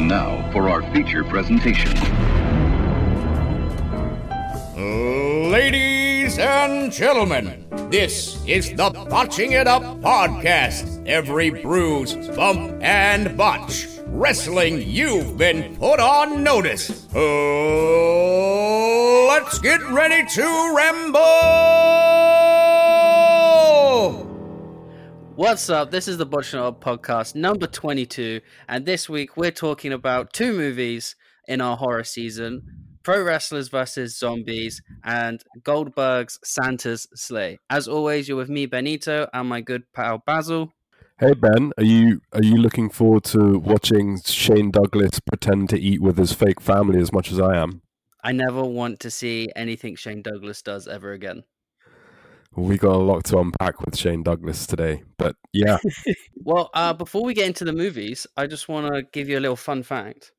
And now for our feature presentation. Ladies and gentlemen, this is the Botching It Up podcast. Every bruise, bump, and botch. Wrestling, you've been put on notice. Oh, let's get ready to ramble! What's up? This is the It Up podcast number 22, and this week we're talking about two movies in our horror season Pro Wrestlers versus Zombies and Goldberg's Santa's Slay. As always, you're with me, Benito, and my good pal Basil. Hey Ben, are you are you looking forward to watching Shane Douglas pretend to eat with his fake family as much as I am? I never want to see anything Shane Douglas does ever again. We got a lot to unpack with Shane Douglas today, but yeah, Well, uh, before we get into the movies, I just want to give you a little fun fact.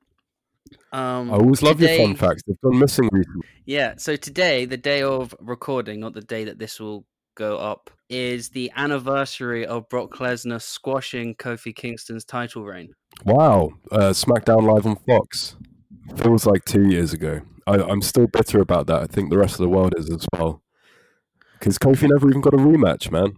Um, I always love your fun facts. They've gone missing recently. Yeah, so today, the day of recording, not the day that this will go up, is the anniversary of Brock Lesnar squashing Kofi Kingston's title reign. Wow, uh, SmackDown live on Fox feels like two years ago. I, I'm still bitter about that. I think the rest of the world is as well, because Kofi never even got a rematch, man.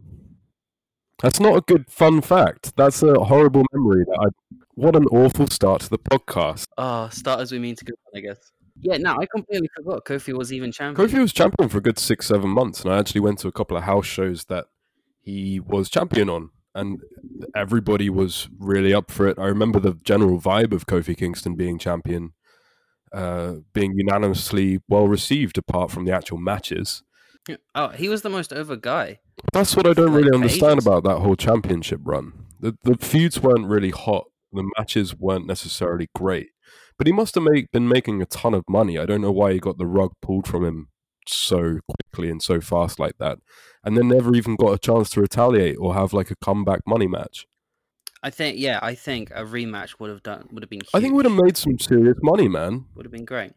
That's not a good fun fact. That's a horrible memory. That I, what an awful start to the podcast. Oh, start as we mean to go, I guess. Yeah, no, I completely forgot Kofi was even champion. Kofi was champion for a good six, seven months, and I actually went to a couple of house shows that he was champion on, and everybody was really up for it. I remember the general vibe of Kofi Kingston being champion, uh, being unanimously well received, apart from the actual matches. Oh, he was the most over guy. That's what I don't Like, really understand ages. about that whole championship run. The the feuds weren't really hot. The matches weren't necessarily great. But he must have make, been making a ton of money. I don't know why he got the rug pulled from him so quickly and so fast like that. And then never even got a chance to retaliate or have like a comeback money match. I think, yeah, I think a rematch would have done would have been. Huge. I think would have made some serious money, man. would have been great.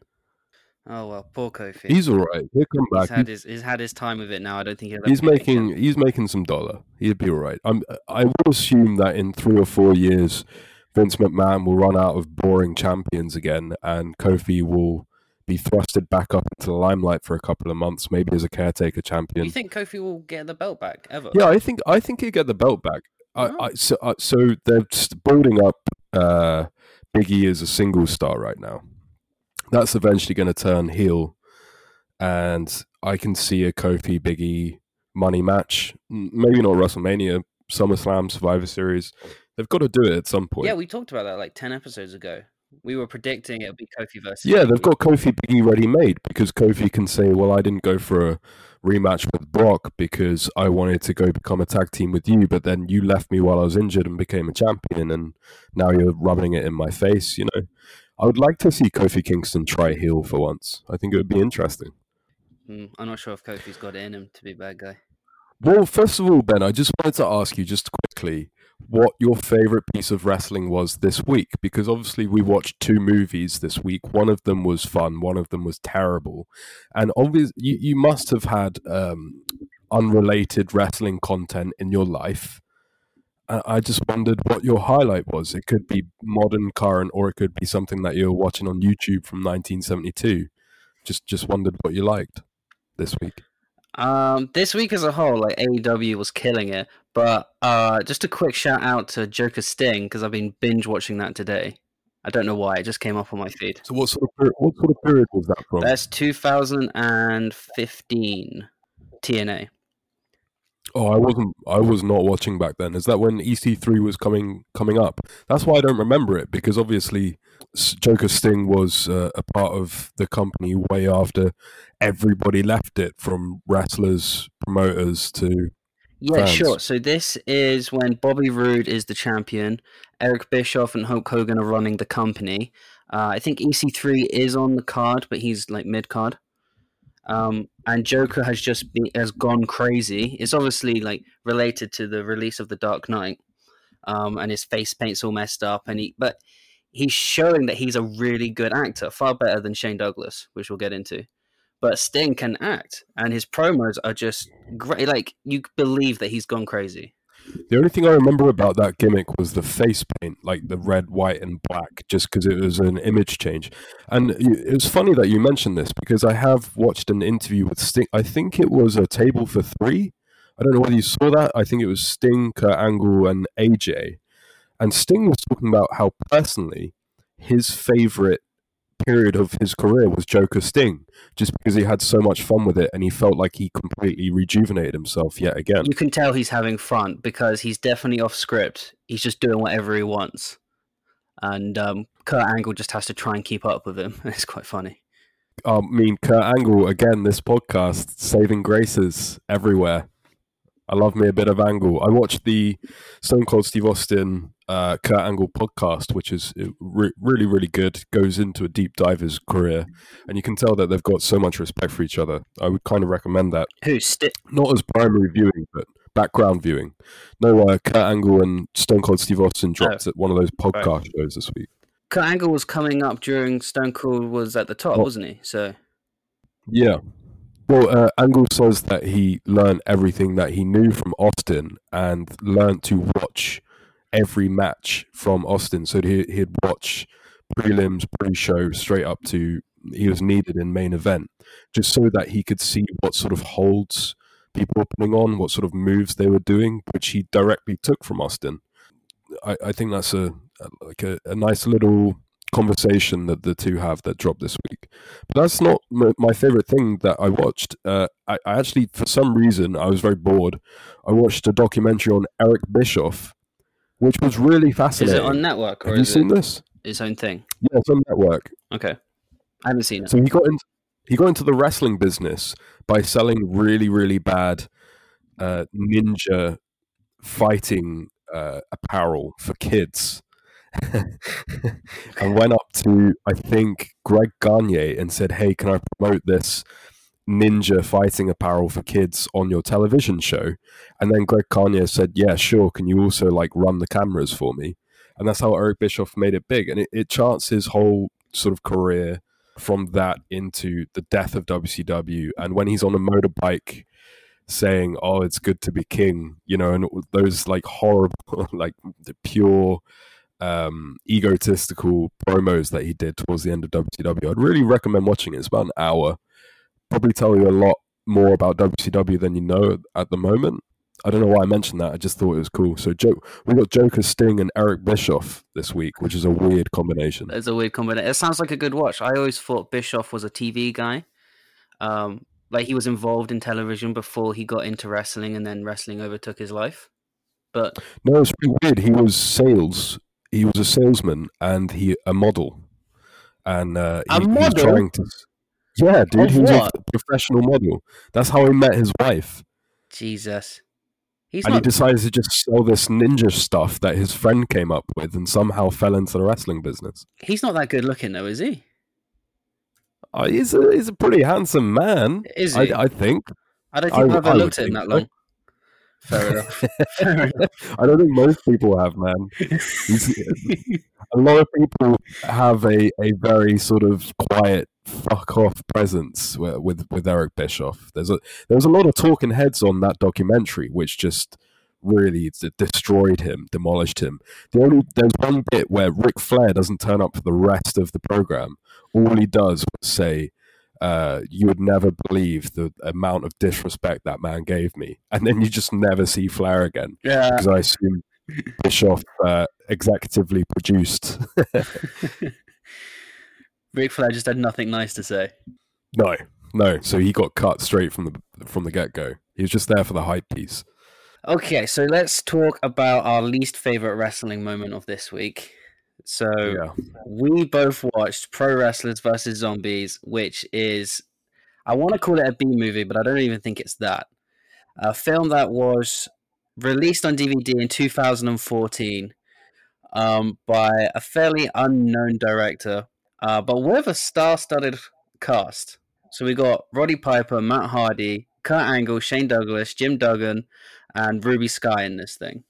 Oh well, poor Kofi. He's all right. He'll come He's back. had his he's had his time with it now. I don't think he'll. He's get it again. making he's making some dollar. He'd be all right. I'm, I will assume that in three or four years, Vince McMahon will run out of boring champions again, and Kofi will be thrusted back up into the limelight for a couple of months, maybe as a caretaker champion. Do you think Kofi will get the belt back ever? Yeah, I think I think he'll get the belt back. Oh. I, so, uh, so they're building up uh, Biggie as a single star right now. That's eventually going to turn heel, and I can see a Kofi Biggie money match. Maybe not WrestleMania, SummerSlam, Survivor Series. They've got to do it at some point. Yeah, we talked about that like ten episodes ago. We were predicting it would be Kofi versus. Yeah, they've got Kofi Biggie ready made because Kofi can say, "Well, I didn't go for a rematch with Brock because I wanted to go become a tag team with you, but then you left me while I was injured and became a champion, and now you're rubbing it in my face." You know, I would like to see Kofi Kingston try heel for once. I think it would be interesting. Mm, I'm not sure if Kofi's got it in him to be a bad guy. Well, first of all, Ben, I just wanted to ask you just quickly what your favorite piece of wrestling was this week because obviously we watched two movies this week. One of them was fun, one of them was terrible, and obviously you, you must have had um, unrelated wrestling content in your life. I just wondered what your highlight was. It could be modern, current, or it could be something that you were watching on YouTube from 1972. Just, just wondered what you liked this week. Um, this week as a whole, like AEW was killing it. But uh, just a quick shout out to Joker Sting because I've been binge watching that today. I don't know why it just came up on my feed. So, what sort of period, what sort of period was that from? That's 2015 TNA. Oh, I wasn't. I was not watching back then. Is that when EC3 was coming coming up? That's why I don't remember it because obviously Joker Sting was uh, a part of the company way after everybody left it, from wrestlers, promoters to Yeah, fans. sure. So this is when Bobby Roode is the champion. Eric Bischoff and Hulk Hogan are running the company. Uh, I think EC3 is on the card, but he's like mid card. Um, and Joker has just been, has gone crazy. It's obviously like related to the release of the Dark Knight, um, and his face paint's all messed up. And he, but he's showing that he's a really good actor, far better than Shane Douglas, which we'll get into. But Sting can act, and his promos are just great. Like you believe that he's gone crazy. The only thing I remember about that gimmick was the face paint, like the red, white, and black, just because it was an image change. And it was funny that you mentioned this because I have watched an interview with Sting. I think it was a table for three. I don't know whether you saw that. I think it was Sting, Kurt Angle, and AJ. And Sting was talking about how personally his favorite period of his career was Joker Sting, just because he had so much fun with it and he felt like he completely rejuvenated himself yet again. You can tell he's having fun because he's definitely off script. He's just doing whatever he wants. And um, Kurt Angle just has to try and keep up with him. It's quite funny. Um, I mean, Kurt Angle, again, this podcast, saving graces everywhere. I love me a bit of Angle. I watched the Stone Cold Steve Austin uh, Kurt Angle podcast, which is uh, re- really, really good. Goes into a deep dive his career, and you can tell that they've got so much respect for each other. I would kind of recommend that. Who? Sti- Not as primary viewing, but background viewing. No, uh, Kurt Angle and Stone Cold Steve Austin dropped Oh. at one of those podcast shows this week. Kurt Angle was coming up during Stone Cold was at the top, Oh. wasn't he? So Yeah. Well, uh, Angle says that he learned everything that he knew from Austin and learned to watch every match from Austin. So he, he'd watch prelims, pre-show, straight up to he was needed in main event, just so that he could see what sort of holds people were putting on, what sort of moves they were doing, which he directly took from Austin. I, I think that's a, like a, a nice little conversation that the two have that dropped this week. But that's not m- my favorite thing that I watched. Uh, I, I actually, for some reason, I was very bored. I watched a documentary on Eric Bischoff, which was really fascinating. is it on network or Have you seen it this? his own thing? Yeah, it's on network. Okay, I haven't seen it. So he got in, he got into the wrestling business by selling really, really bad uh, ninja fighting uh, apparel for kids. and went up to I think Greg Gagne and said, "Hey, can I promote this ninja fighting apparel for kids on your television show?" And then Greg Gagne said, "Yeah, sure. Can you also like run the cameras for me?" And that's how Eric Bischoff made it big, and it, it charts his whole sort of career from that into the death of WCW. And when he's on a motorbike saying, "Oh, it's good to be king," you know, and those like horrible, like the pure um, egotistical promos that he did towards the end of WCW. I'd really recommend watching it. It's about an hour. Probably tell you a lot more about WCW than you know at the moment. I don't know why I mentioned that. I just thought it was cool. So, Joe, we got Joker Sting and Eric Bischoff this week, which is a weird combination. It's a weird combination. It sounds like a good watch. I always thought Bischoff was a TV guy. Um, like he was involved in television before he got into wrestling, and then wrestling overtook his life. But No, it's pretty weird. He was sales. He was a salesman and he a model, and uh, A he, he was model? trying to. Yeah, dude, Of he was what? a professional model. That's how he met his wife, Jesus, he's and he not. decided to just sell this ninja stuff that his friend came up with, and somehow fell into the wrestling business. He's not that good looking, though, is he? Uh, he's a he's a pretty handsome man. Is he? I, I think. I don't I think w- I've ever would looked at him that long. Fair enough. Fair enough. I don't think most people have, man. A lot of people have a, a very sort of quiet fuck off presence with, with with Eric Bischoff. There's a there was a lot of talking heads on that documentary, which just really destroyed him, demolished him. The only there's one bit where Ric Flair doesn't turn up for the rest of the program. All he does was say. Uh, you would never believe the amount of disrespect that man gave me, and then you just never see Flair again yeah. because I assume Bischoff uh, executively produced. Ric Flair just had nothing nice to say. no, no. So he got cut straight from the from the get go. He was just there for the hype piece. Okay, so let's talk about our least favorite wrestling moment of this week. So Yeah, we both watched Pro Wrestlers versus Zombies, which is I want to call it a B movie, but I don't even think it's that. A film that was released on DVD in 2014 um, by a fairly unknown director, uh, but with a star-studded cast. So we got Roddy Piper, Matt Hardy, Kurt Angle, Shane Douglas, Jim Duggan, and Reby Sky in this thing.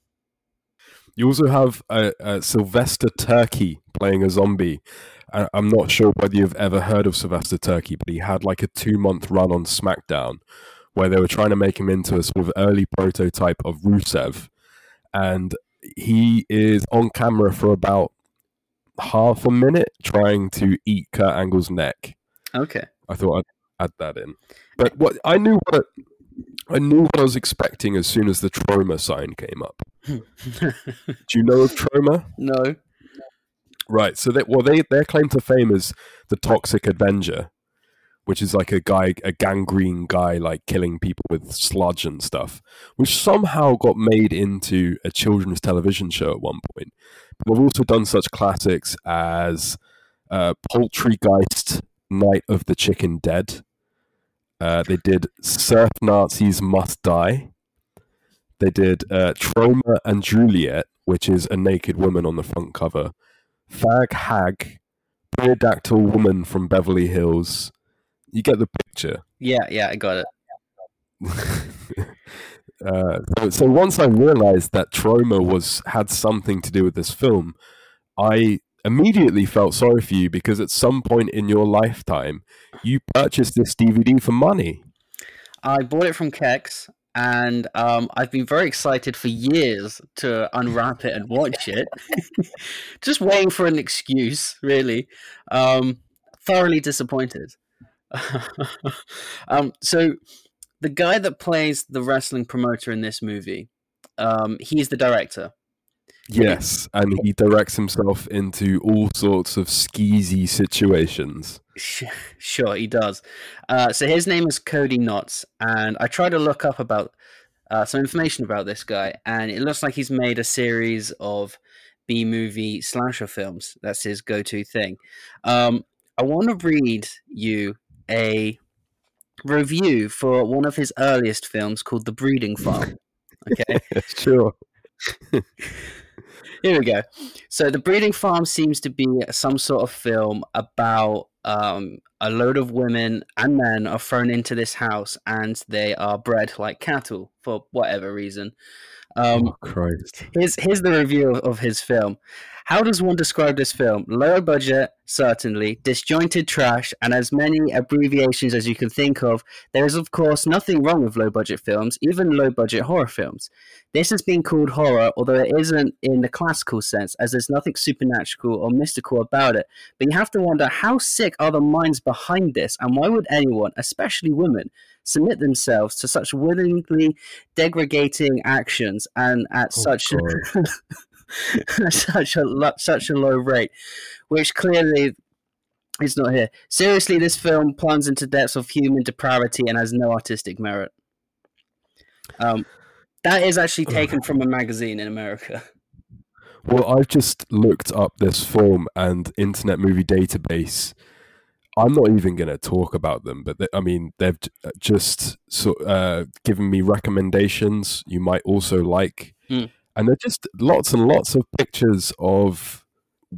You also have uh, uh, Sylvester Terkay playing a zombie. I- I'm not sure whether you've ever heard of Sylvester Terkay, but he had like a two month run on SmackDown where they were trying to make him into a sort of early prototype of Rusev. and he is on camera for about half a minute trying to eat Kurt Angle's neck. Okay. I thought I'd add that in. But what I knew what I knew what I was expecting as soon as the Troma sign came up. Do you know of Troma? no. Right. So that well, they their claim to fame is the Toxic Avenger, which is like a guy, a gangrene guy, like killing people with sludge and stuff, which somehow got made into a children's television show at one point. But they've also done such classics as uh, Poultrygeist, Night of the Chicken Dead. Uh, they did Surf Nazis Must Die. They did uh, Tromeo and Juliet, which is a naked woman on the front cover. Fag Hag, Beardactyl Woman from Beverly Hills. You get the picture. Yeah, yeah, I got it. uh, so, so once I realized that Troma was had something to do with this film, I immediately felt sorry for you because at some point in your lifetime, you purchased this DVD for money. I bought it from Kex, and um, I've been very excited for years to unwrap it and watch it. Just waiting for an excuse, really. Um, thoroughly disappointed. um, so, the guy that plays the wrestling promoter in this movie, um, he's the director. Yes, and he directs himself into all sorts of skeezy situations. Sure, he does. Uh, so his name is Cody Knotts, and I tried to look up about uh, some information about this guy, and it looks like he's made a series of B movie slasher films. That's his go to thing. Um, I want to read you a review for one of his earliest films called The Breeding Farm. Okay. sure. Here we go. So, The Breeding Farm seems to be some sort of film about um, a load of women and men are thrown into this house and they are bred like cattle for whatever reason. Um, oh, Christ. Here's, here's the review of, of his film. How does one describe this film? Lower budget, certainly, disjointed trash, and as many abbreviations as you can think of. There is, of course, nothing wrong with low budget films, even low budget horror films. This has been called horror, although it isn't in the classical sense, as there's nothing supernatural or mystical about it. But you have to wonder how sick are the minds behind this, and why would anyone, especially women, submit themselves to such willingly degrading actions and at Oh, such such a such a low rate, which clearly is not here. Seriously, this film plunges into depths of human depravity and has no artistic merit. Um, that is actually taken from a magazine in America. Well, I've just looked up this film and Internet Movie Database. I'm not even going to talk about them, but they, I mean, they've uh, just so, uh, given me recommendations you might also like. Hmm. And they're just lots and lots of pictures of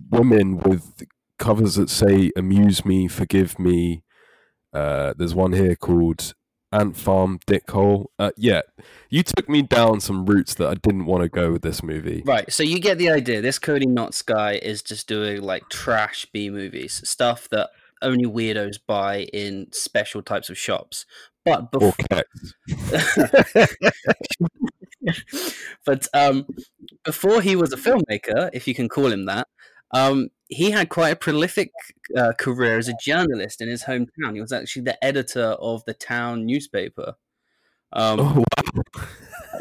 women with covers that say, Amuse me, forgive me. Uh, there's one here called Ant Farm Dickhole. Uh, yeah, you took me down some routes that I didn't want to go with this movie. Right, so you get the idea. This Cody Knotts guy is just doing like trash B movies, stuff that only weirdos buy in special types of shops. But before, but um, before he was a filmmaker, if you can call him that, um, he had quite a prolific uh, career as a journalist in his hometown. He was actually the editor of the town newspaper. Um, Oh, wow.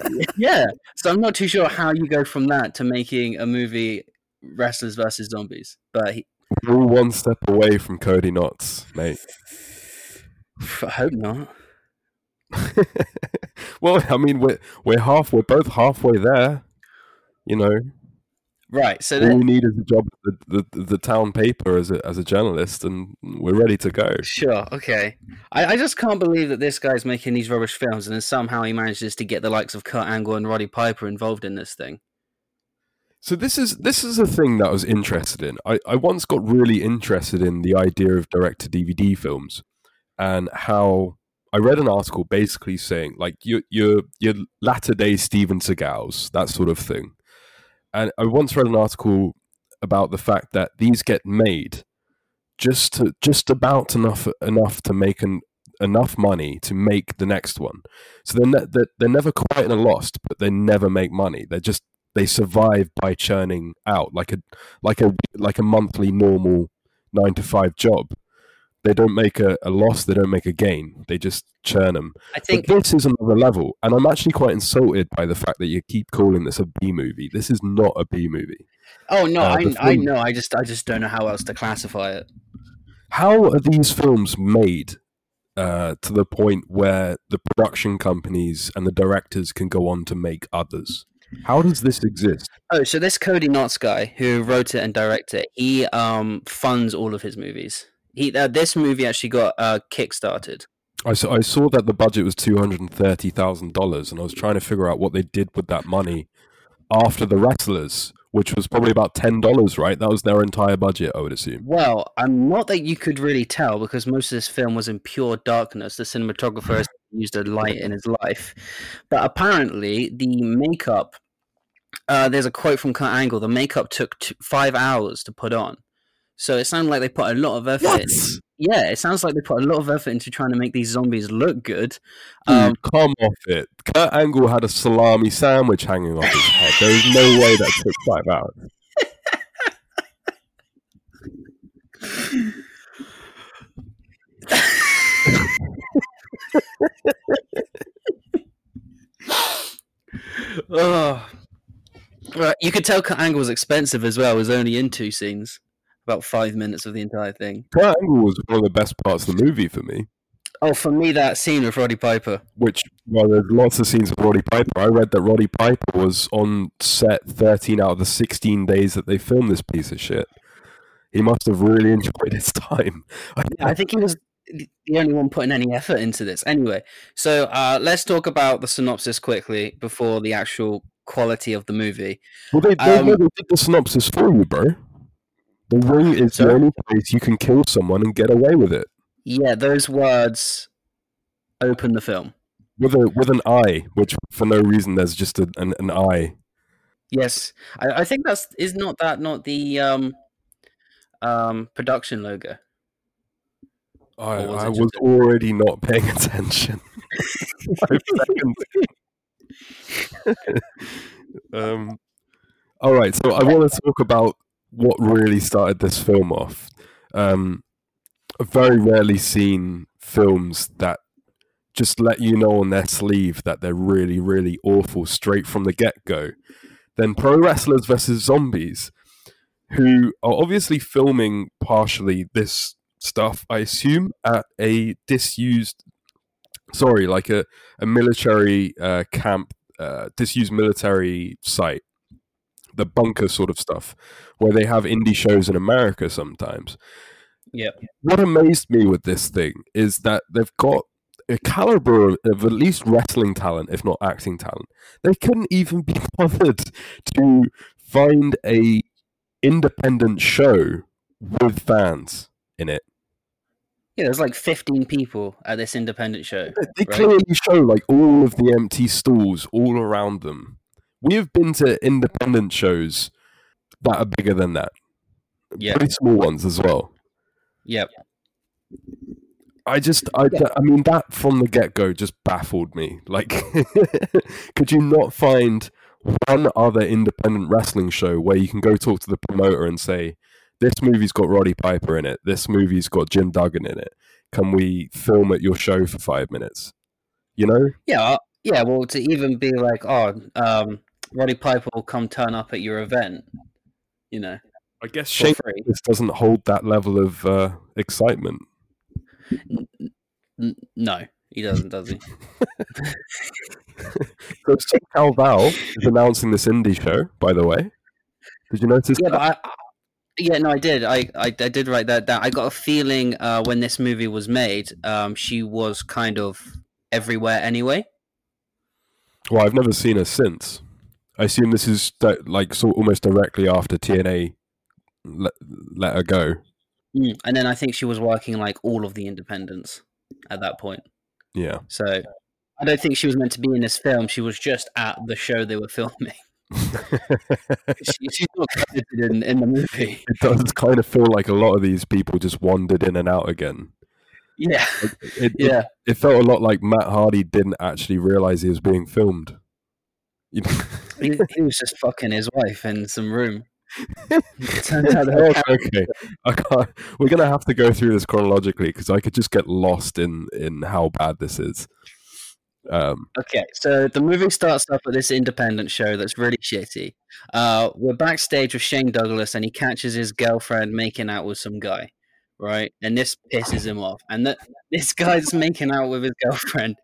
yeah, so I'm not too sure how you go from that to making a movie wrestlers versus zombies, but he, We're all one step away from Cody Knotts, mate. I hope not. well, I mean, we're we're half, we're both halfway there. You know, Right, so all then, we need is a job at the, the, the town paper as a as a journalist, and we're ready to go. Sure, okay. I, I just can't believe that this guy's making these rubbish films and then somehow he manages to get the likes of Kurt Angle and Roddy Piper involved in this thing. So this is this is a thing that I was interested in. I, I once got really interested in the idea of direct to DVD films and how I read an article basically saying like your your your latter day Steven Seagals, that sort of thing. And I once read an article about the fact that these get made just to just about enough enough to make an enough money to make the next one. So they're ne- they're, they're never quite in a loss, but they never make money. They're just they survive by churning out like a like a like a monthly normal nine to five job. They don't make a, a loss. They don't make a gain. They just churn them. I think but this is another level, and I'm actually quite insulted by the fact that you keep calling this a B movie. This is not a B movie. Oh no, uh, I, the I know. I just I just don't know how else to classify it. How are these films made uh, to the point where the production companies and the directors can go on to make others? How does this exist? Oh, so this Cody Knotts guy who wrote it and directed it, he um funds all of his movies. He uh, this movie actually got uh kickstarted. I saw, I saw that the budget was two hundred and thirty thousand dollars, and I was trying to figure out what they did with that money after the wrestlers, which was probably about ten dollars. Right, that was their entire budget, I would assume. Well, I'm not that you could really tell because most of this film was in pure darkness. The cinematographer has used a light in his life, but apparently the makeup. Uh, there's a quote from Kurt Angle. The makeup took t- five hours to put on, so it sounded like they put a lot of effort. What? In. Yeah, it sounds like they put a lot of effort into trying to make these zombies look good. Dude, Um, come off it. Kurt Angle had a salami sandwich hanging off his head. There is no way that took five hours. Oh. Right, you could tell Kurt Angle was expensive as well. It was only in two scenes, about five minutes of the entire thing. Kurt Angle was one of the best parts of the movie for me. Oh, for me, that scene with Roddy Piper. Which, well, there's lots of scenes with Roddy Piper. I read that Roddy Piper was on set 13 out of the 16 days that they filmed this piece of shit. He must have really enjoyed his time. I think he was the only one putting any effort into this. Anyway, so uh, let's talk about the synopsis quickly before the actual quality of the movie. Well, they, they, Um, they did the synopsis for you, bro. The ring is the only place you can kill someone and get away with it. Yeah, those words open the film. With a with an eye, which for no reason there's just a, an, an eye. Yes, I, I think that's is not that not the um um production logo. I, was I was already not paying attention. Um, all right, so I want to talk about what really started this film off. Um, I've very rarely seen films that just let you know on their sleeve that they're really, really awful straight from the get go. Then Pro Wrestlers versus Zombies, who are obviously filming partially this stuff, I assume, at a disused, sorry, like a, a military uh, camp, uh, disused military site, the bunker sort of stuff, where they have indie shows in America sometimes. Yeah. What amazed me with this thing is that they've got a caliber of, of at least wrestling talent, if not acting talent. They couldn't even be bothered to find a independent show with fans in it. Yeah, there's like 15 people at this independent show. They Right. clearly show like all of the empty stalls all around them. We have been to independent shows that are bigger than that. Yeah. Pretty small ones as well. Yep. I just, I. I mean, that from the get go just baffled me. Like, could you not find one other independent wrestling show where you can go talk to the promoter and say, this movie's got Roddy Piper in it, this movie's got Jim Duggan in it. Can we film at your show for five minutes? You know? Yeah. uh, Yeah. Well, to even be like, oh, um, Roddy Piper will come turn up at your event, you know, I guess for Shane this doesn't hold that level of uh, excitement. N- no, he doesn't, does he? So SoCal Val is announcing this indie show, by the way. Did you notice Yeah, that? but I, I- yeah, no, I did. I, I, I did write that down. I got a feeling uh, when this movie was made, um, she was kind of everywhere anyway. Well, I've never seen her since. I assume this is like sort almost directly after TNA let, let her go. Mm. And then I think she was working like all of the independents at that point. Yeah. So I don't think she was meant to be in this film. She was just at the show they were filming. She, she's not credited in, in the movie. it does kind of feel like a lot of these people just wandered in and out again. Yeah, It, it, yeah. it felt a lot like Matt Hardy didn't actually realize he was being filmed. You know? he, he was just fucking his wife in some room. Turns out Oh, okay, I can't, we're gonna have to go through this chronologically because I could just get lost in in how bad this is. Um, Okay, so the movie starts off with this independent show that's really shitty. Uh, we're backstage with Shane Douglas, and he catches his girlfriend making out with some guy, right? And this pisses him off. And th- this guy's making out with his girlfriend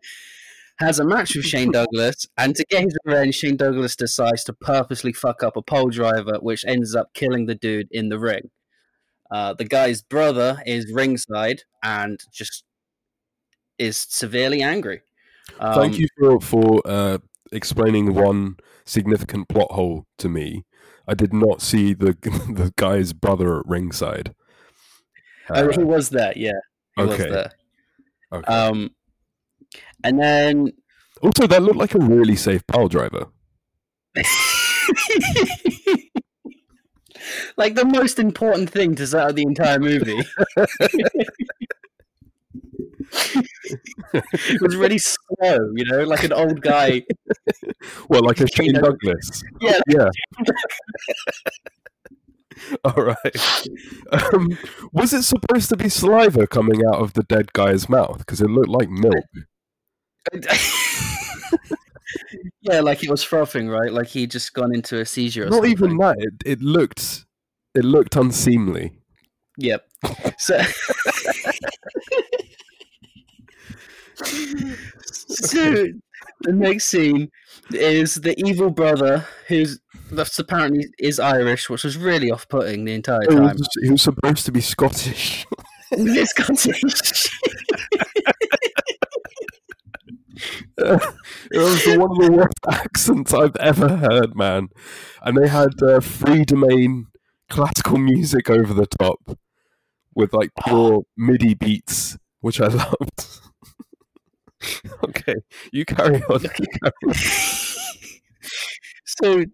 has a match with Shane Douglas, and to get his revenge, Shane Douglas decides to purposely fuck up a pile driver, which ends up killing the dude in the ring. Uh, the guy's brother is ringside and just is severely angry. Um, thank you for for uh, explaining one significant plot hole to me. I did not see the the guy's brother at ringside. Oh, Uh, he was that, Yeah, he was okay. there. okay. Um, and then also, that looked like a really safe pile driver. like the most important thing to set up the entire movie. it was really slow, you know, like an old guy. Well, like a Shane Douglas. Yeah. Yeah. All right. Um, was it supposed to be saliva coming out of the dead guy's mouth? Because it looked like milk. yeah, like it was frothing, right? Like he'd just gone into a seizure. Or Not something. even that. It, it looked. It looked unseemly. Yep. So, so the next scene is the evil brother who's that's apparently is Irish, which was really off-putting the entire time. was, he was supposed to be Scottish. It's Scottish. it was one of the worst accents I've ever heard, man. And they had uh, free domain classical music over the top with like pure MIDI beats, which I loved. okay, you carry on. You carry on. so,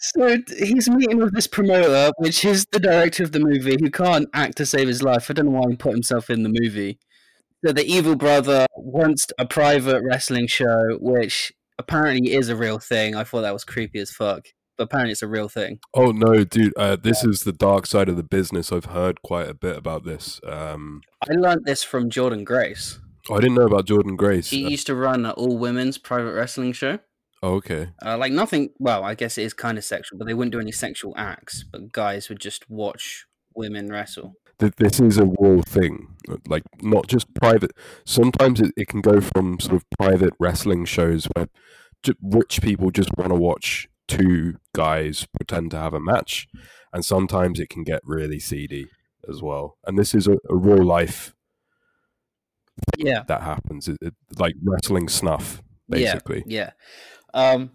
so he's meeting with this promoter, which is the director of the movie, who can't act to save his life. I don't know why he put himself in the movie. So the evil brother wants a private wrestling show, which apparently is a real thing. I thought that was creepy as fuck, but apparently it's a real thing. Oh no, dude! Uh, this is the dark side of the business. I've heard quite a bit about this. Um, I learned this from Jordan Grace. Oh, I didn't know about Jordan Grace. He Uh, used to run an all women's private wrestling show. oh, okay. Uh, like nothing. Well, I guess it is kind of sexual, but they wouldn't do any sexual acts. But guys would just watch women wrestle. Th- this is a real thing. Like not just private. Sometimes it, it can go from sort of private wrestling shows where rich people just want to watch two guys pretend to have a match, and sometimes it can get really seedy as well. And this is a, a real life Yeah, that happens. It, it, like wrestling snuff, basically. Yeah. Um.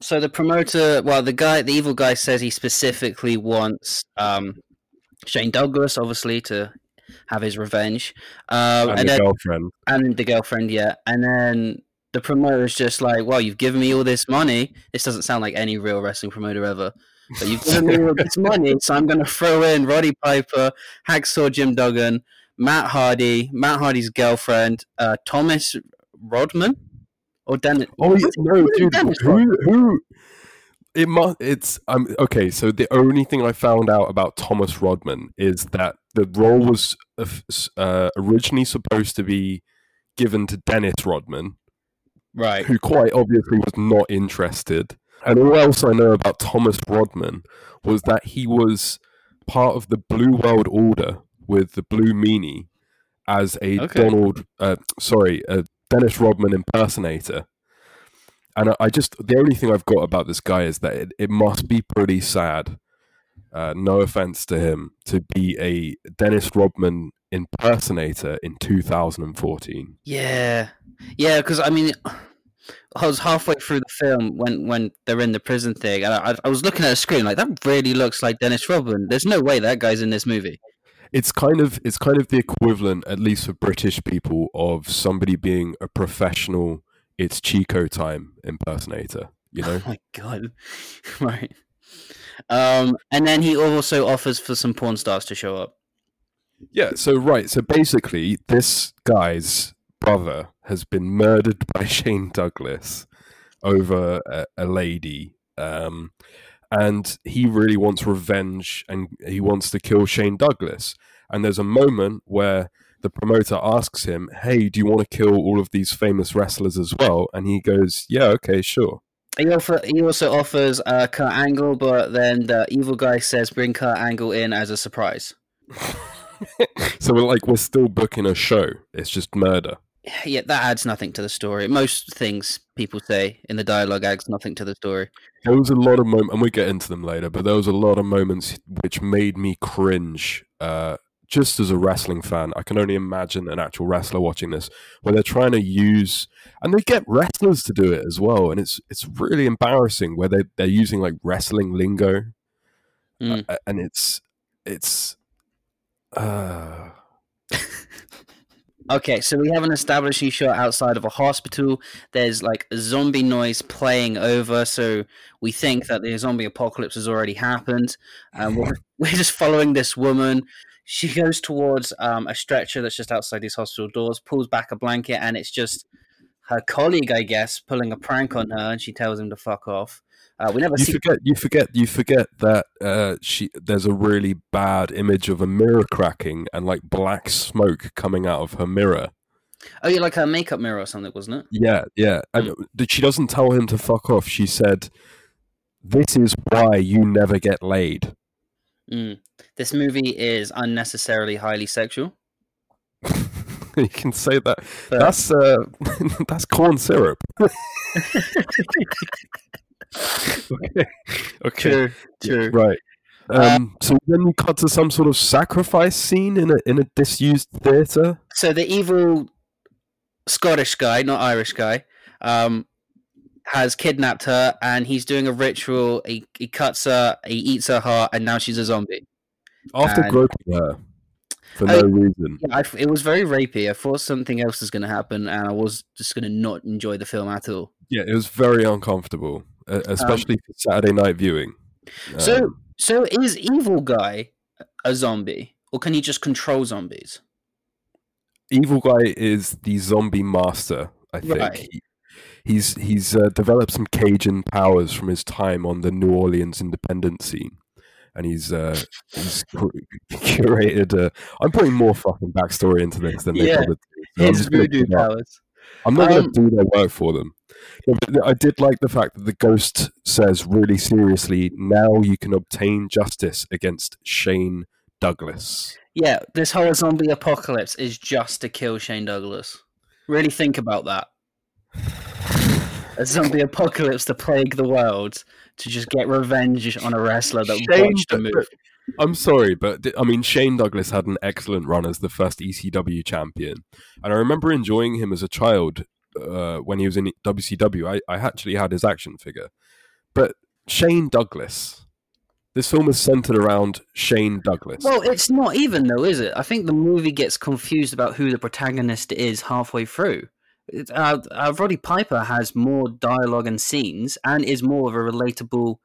So the promoter, well, the guy, the evil guy, says he specifically wants um, Shane Douglas, obviously, to have his revenge, um, And, and, the then girlfriend. and the girlfriend, yeah, and then the promoter is just like, "Well, you've given me all this money. This doesn't sound like any real wrestling promoter ever." But you've given me all this money, so I'm going to throw in Roddy Piper, Hacksaw Jim Duggan, Matt Hardy, Matt Hardy's girlfriend, uh, Thomas Rodman, or Dan. Oh yeah, no, dude. Dennis Who? Who? It must. It's. Um. Okay. So the only thing I found out about Thomas Rodman is that the role was uh, uh, originally supposed to be given to Dennis Rodman, Right. who quite obviously was not interested. And all else I know about Thomas Rodman was that he was part of the Blue World Order with the Blue Meanie as a Okay. Donald, uh, sorry, a Dennis Rodman impersonator. And I- I just, the only thing I've got about this guy is that it, it must be pretty sad, uh, no offense to him, to be a Dennis Rodman impersonator in 2014. Yeah, yeah. Because I mean, I was halfway through the film when when they're in the prison thing, and I, I was looking at a screen like that really looks like Dennis Rodman. There's no way that guy's in this movie. It's kind of it's kind of the equivalent, at least for British people, of somebody being a professional. It's Chico time impersonator. You know, Oh my god! right. Um, and then he also offers for some porn stars to show up. yeah. So right, so basically, this guy's brother has been murdered by Shane Douglas, over a, a lady. Um, and he really wants revenge and he wants to kill Shane Douglas. And there's a moment where the promoter asks him, Hey, do you want to kill all of these famous wrestlers as well? And he goes, Yeah, okay, sure. He, offer, he also offers uh, Kurt Angle, but then the evil guy says bring Kurt Angle in as a surprise. so we're like we're still booking a show. It's just murder. Yeah, that adds nothing to the story. Most things people say in the dialogue adds nothing to the story. There was a lot of moments, and we get into them later, but there was a lot of moments which made me cringe. Uh, just as a wrestling fan, I can only imagine an actual wrestler watching this, where they're trying to use, and they get wrestlers to do it as well, and it's it's really embarrassing where they they're using like wrestling lingo, Mm. uh, and it's it's. Uh, Okay, so we have an establishing shot outside of a hospital. There's like a zombie noise playing over, so we think that the zombie apocalypse has already happened. Um, we're, we're just following this woman. She goes towards um, a stretcher that's just outside these hospital doors, pulls back a blanket, and it's just her colleague, I guess, pulling a prank on her, and she tells him to fuck off. Uh, we never you see. forget you forget you forget that uh, she there's a really bad image of a mirror cracking and like black smoke coming out of her mirror. Oh, yeah, like her makeup mirror or something, wasn't it? Yeah, yeah. And th- she doesn't tell him to fuck off. She said, "This is why you never get laid." Mm. This movie is unnecessarily highly sexual. you can say that. But- That's uh, that's corn syrup. okay. Okay. true. Right. Um, so then you cut to some sort of sacrifice scene in a in a disused theater. So the evil Scottish guy, not Irish guy, um, has kidnapped her, and he's doing a ritual. He, he cuts her, he eats her heart, and now she's a zombie. After And- groping her for Oh, no reason. Yeah, I, it was very rapey. I thought something else was going to happen, and I was just going to not enjoy the film at all. Yeah, it was very uncomfortable, especially for Saturday night viewing. So, Um, so is evil guy a zombie, or can he just control zombies? evil guy is the zombie master. I think Right. he, he's he's uh, developed some Cajun powers from his time on the New Orleans independent scene, and he's uh, he's curated. Uh, I'm putting more fucking backstory into this than they Yeah, bothered to. so I'm His gonna voodoo powers. I'm not Um, going to do their work for them. But I did like the fact that the ghost says really seriously, now you can obtain justice against Shane Douglas. Yeah, this whole zombie apocalypse is just to kill Shane Douglas. Really think about that. A zombie apocalypse to plague the world to just get revenge on a wrestler that Shane watched the move. I'm sorry, but I mean, Shane Douglas had an excellent run as the first ECW champion. And I remember enjoying him as a child uh, when he was in WCW. I, I actually had his action figure. But Shane Douglas, this film is centered around Shane Douglas. Well, it's not even though, is it? I think the movie gets confused about who the protagonist is halfway through. It, uh, uh, Roddy Piper has more dialogue and scenes, and is more of a relatable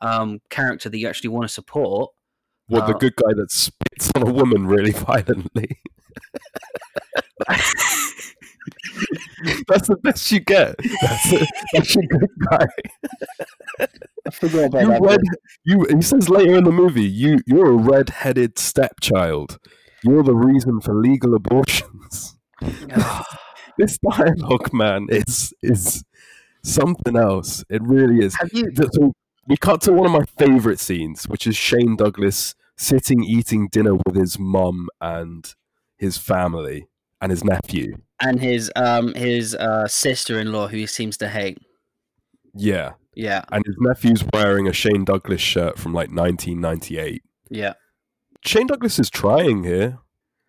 um, character that you actually want to support. What the Uh, good guy that spits on a woman really violently. that's the best you get. That's, a, that's your good guy. I forgot about You that. red, you. He says later in the movie, you you're a red-headed stepchild. You're the reason for legal abortions. This dialogue, man, is is something else. It really is. Have you? So we cut to one of my favorite scenes, which is Shane Douglas sitting eating dinner with his mum and his family and his nephew. and his um his uh sister-in-law who he seems to hate. Yeah, Yeah, and his nephew's wearing a Shane Douglas shirt from like 1998. yeah. Shane Douglas is trying here.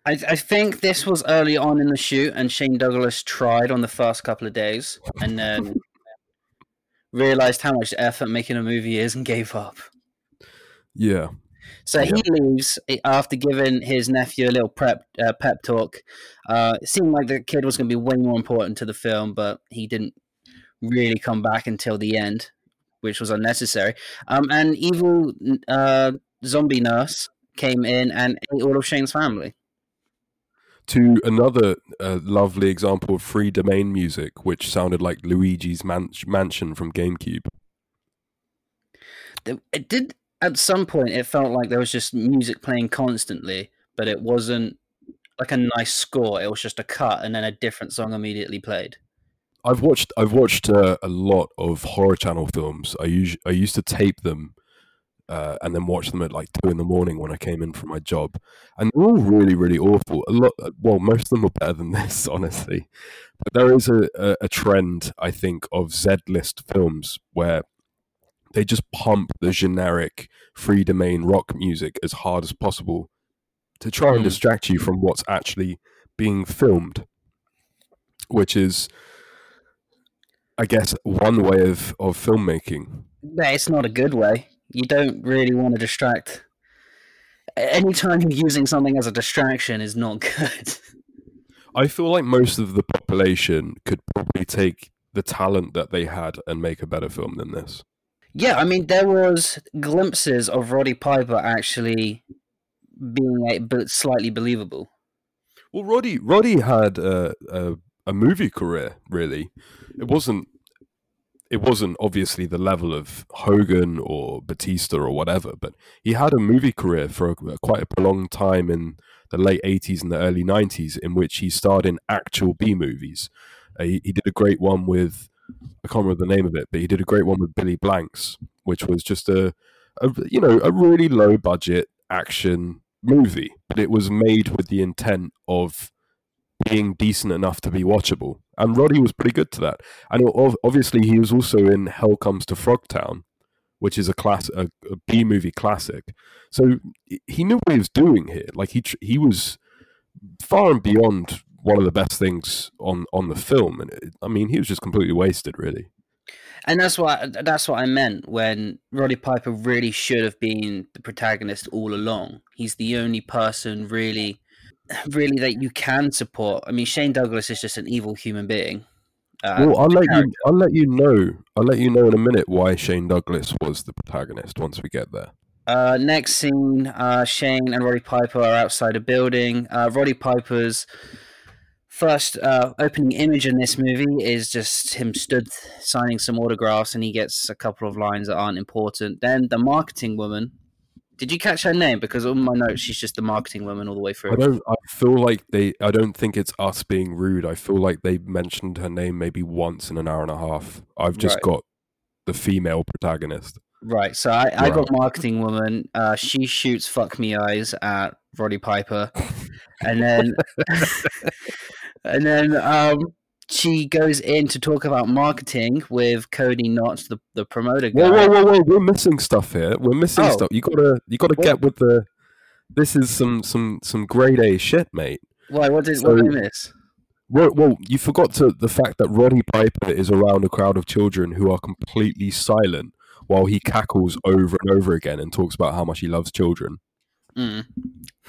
I I think this was early on in the shoot, and Shane Douglas tried on the first couple of days, and then realized how much effort making a movie is, and gave up. Yeah, So Yeah. he leaves eh, after giving his nephew a little prep uh, pep talk. Uh, it seemed like the kid was going to be way more important to the film, but he didn't really come back until the end, which was unnecessary. Um, and evil uh, zombie nurse came in and ate all of Shane's family. To another uh, lovely example of free domain music, which sounded like Luigi's man- Mansion from GameCube. It did at some point. It felt like there was just music playing constantly, but it wasn't like a nice score. It was just a cut, and then a different song immediately played. I've watched I've watched uh, a lot of horror channel films. I us- I used to tape them uh, and then watch them at like two in the morning when I came in from my job, and they're all really really awful. A lot, well, most of them are better than this, honestly. But there is a, a, a trend, I think, of Z list films where they just pump the generic free domain rock music as hard as possible to try and Mm. distract you from what's actually being filmed, which is, I guess, one way of, of filmmaking. Yeah, it's not a good way. You don't really want to distract. Anytime you're using something as a distraction is not good. I feel like most of the population could probably take the talent that they had and make a better film than this. yeah, I mean, there was glimpses of Roddy Piper actually being a, but slightly believable. Well, Roddy Roddy had a, a a movie career. Really, it wasn't. It wasn't obviously the level of Hogan or Batista or whatever, but he had a movie career for a, quite a prolonged time in the late '80s and the early '90s, in which he starred in actual B movies. Uh, he, he did a great one with I can't remember the name of it, but he did a great one with Billy Blanks, which was just a, a you know a really low budget action movie, but it was made with the intent of being decent enough to be watchable. And Roddy was pretty good to that. And obviously, he was also in Hell Comes to Frogtown, which is a class a, a B movie classic. So he- knew what he was doing here. Like he he was far and beyond one of the best things on on the film. And it, I mean, he was just completely wasted, really. And that's what that's what I meant when Roddy Piper really should have been the protagonist all along. He's the only person really, really that you can support. I mean, Shane Douglas is just an evil human being. Uh, well, I'll let you. I'll let you know. I'll let you know in a minute why Shane Douglas was the protagonist once we get there. Uh, next scene, uh, Shane and Roddy Piper are outside a building. Uh, Roddy Piper's first uh, opening image in this movie is just him stood signing some autographs, and he gets a couple of lines that aren't important. Then the marketing woman. Did you catch her name? Because on my notes, she's just the marketing woman all the way through. I don't. I feel like they. I don't think it's us being rude. I feel like they mentioned her name maybe once in an hour and a half. I've just Right. got the female protagonist. Right. So I, I got marketing woman. Uh, she shoots fuck me eyes at Roddy Piper, and then and then um, she goes in to talk about marketing with Cody Knotts, the the promoter guy. Whoa, whoa, whoa, whoa! We're missing stuff here. We're missing Oh. stuff. You gotta, you gotta What? get with the. This is some, some, some grade A shit, mate. Why? What did what did I miss? Well, well, you forgot to the fact that Roddy Piper is around a crowd of children who are completely silent while he cackles over and over again and talks about how much he loves children. Mm.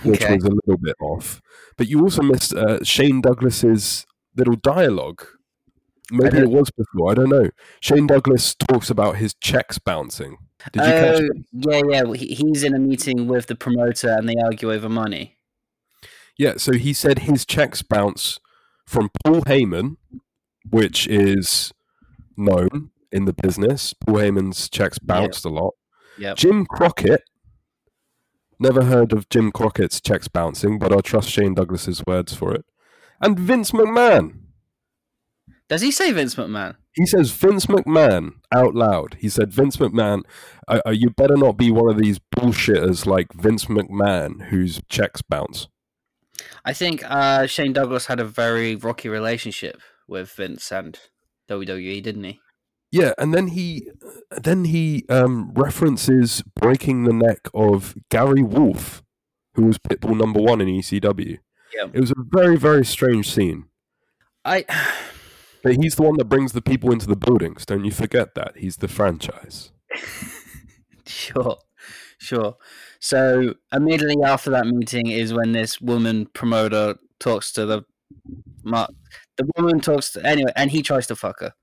which was a little bit off. But you also missed uh, Shane Douglas's little dialogue. Maybe it was before. I don't know. Shane Douglas talks about his checks bouncing. Did you catch? Oh, yeah, yeah. well, he- He's in a meeting with the promoter, and they argue over money. Yeah. So he said his checks bounce from Paul Heyman, which is known in the business. Paul Heyman's checks bounced a lot. Yep. Jim Crockett. Never heard of Jim Crockett's checks bouncing, but I'll trust Shane Douglas's words for it. And Vince McMahon. Does he say Vince McMahon? He says Vince McMahon out loud. He said, Vince McMahon, uh, you better not be one of these bullshitters like Vince McMahon whose checks bounce. I think uh, Shane Douglas had a very rocky relationship with Vince and WWE, didn't he? Yeah, and then he then he um, references breaking the neck of Gary Wolfe, who was Pitbull number one in ECW. Yeah. It was a very, very strange scene. I But he's the one that brings the people into the buildings. Don't you forget that. He's the franchise. sure, sure. So immediately after that meeting is when this woman promoter talks to the the woman talks to, anyway, and he tries to fuck her.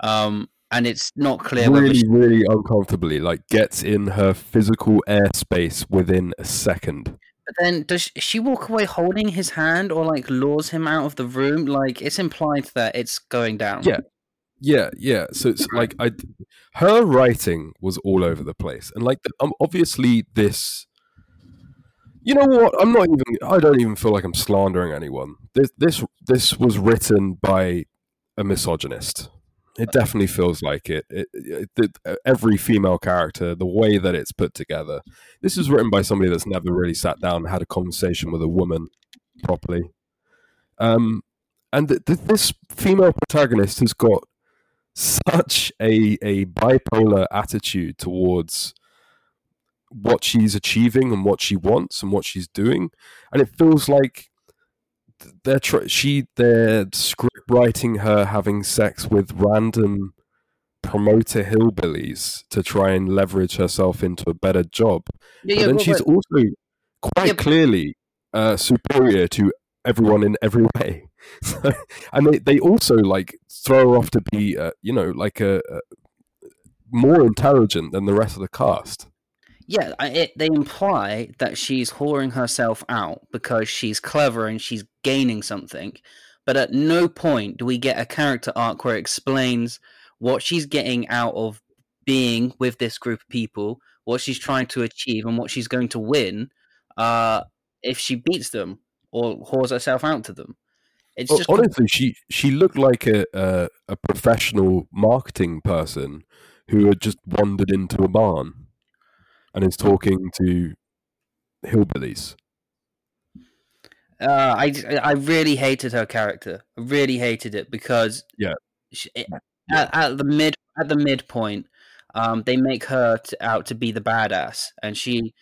Um, and it's not clear really, she, really uncomfortably, like gets in her physical airspace within a second. But then, does she walk away holding his hand or like lures him out of the room? Like it's implied that it's going down. Yeah. Yeah, yeah. So it's like I, her writing was all over the place, and like um, obviously this. You know what? I'm not even. I don't even feel like I'm slandering anyone. This this this was written by a misogynist. It definitely feels like it. It, it, it. Every female character, the way that it's put together. This is written by somebody that's never really sat down and had a conversation with a woman properly. Um, and th- th- this female protagonist has got such a a bipolar attitude towards what she's achieving and what she wants and what she's doing, and it feels like they're tr- she they're script writing her having sex with random promoter hillbillies to try and leverage herself into a better job. Yeah, but yeah, then but- she's but- also quite Yeah. clearly uh, superior to everyone in every way. So, and they, they also like throw her off to be, uh, you know, like a, a more intelligent than the rest of the cast. Yeah, it, they imply that she's whoring herself out because she's clever and she's gaining something. But at no point do we get a character arc where it explains what she's getting out of being with this group of people, what she's trying to achieve, and what she's going to win uh, if she beats them or whores herself out to them. It's Well, just honestly, she she looked like a, a a professional marketing person who had just wandered into a barn and is talking to hillbillies. Uh, I I really hated her character. I really hated it because Yeah. she, it- at, at the mid at the midpoint, um, they make her to, out to be the badass, and she,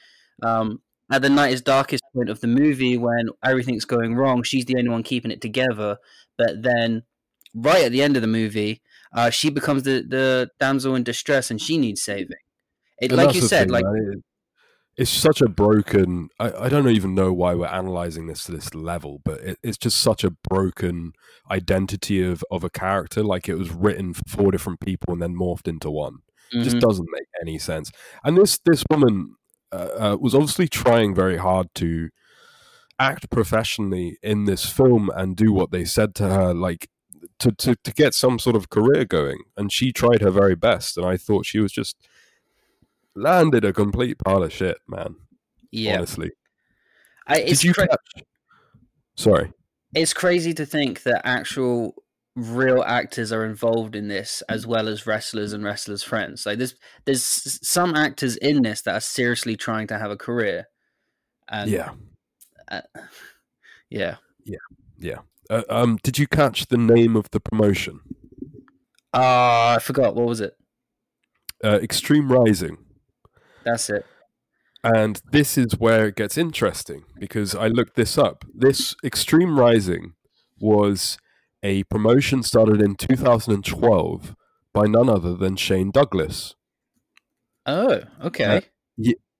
um, at the night's darkest point of the movie when everything's going wrong, she's the only one keeping it together. But then, right at the end of the movie, uh, she becomes the the damsel in distress, and she needs saving. It, like you said, thing, like man, it- it's such a broken. I, I don't even know why we're analyzing this to this level, but it, it's just such a broken identity of of a character. Like it was written for four different people and then morphed into one. It just doesn't make any sense. And this this woman uh, uh, was obviously trying very hard to act professionally in this film and do what they said to her, like to to to get some sort of career going. And she tried her very best, and I thought she was just landed a complete pile of shit, man. yeah, Honestly, I, it's did you cra- catch? Sorry. it's crazy to think that actual real actors are involved in this as well as wrestlers and wrestlers friends like there's there's some actors in this that are seriously trying to have a career and yeah. uh, yeah Uh, um, did you catch the name of the promotion? uh i forgot what was it Uh, Extreme Rising. That's it And this is where it gets interesting because I looked this up. This Extreme Rising was a promotion started in 2012 by none other than Shane Douglas. oh okay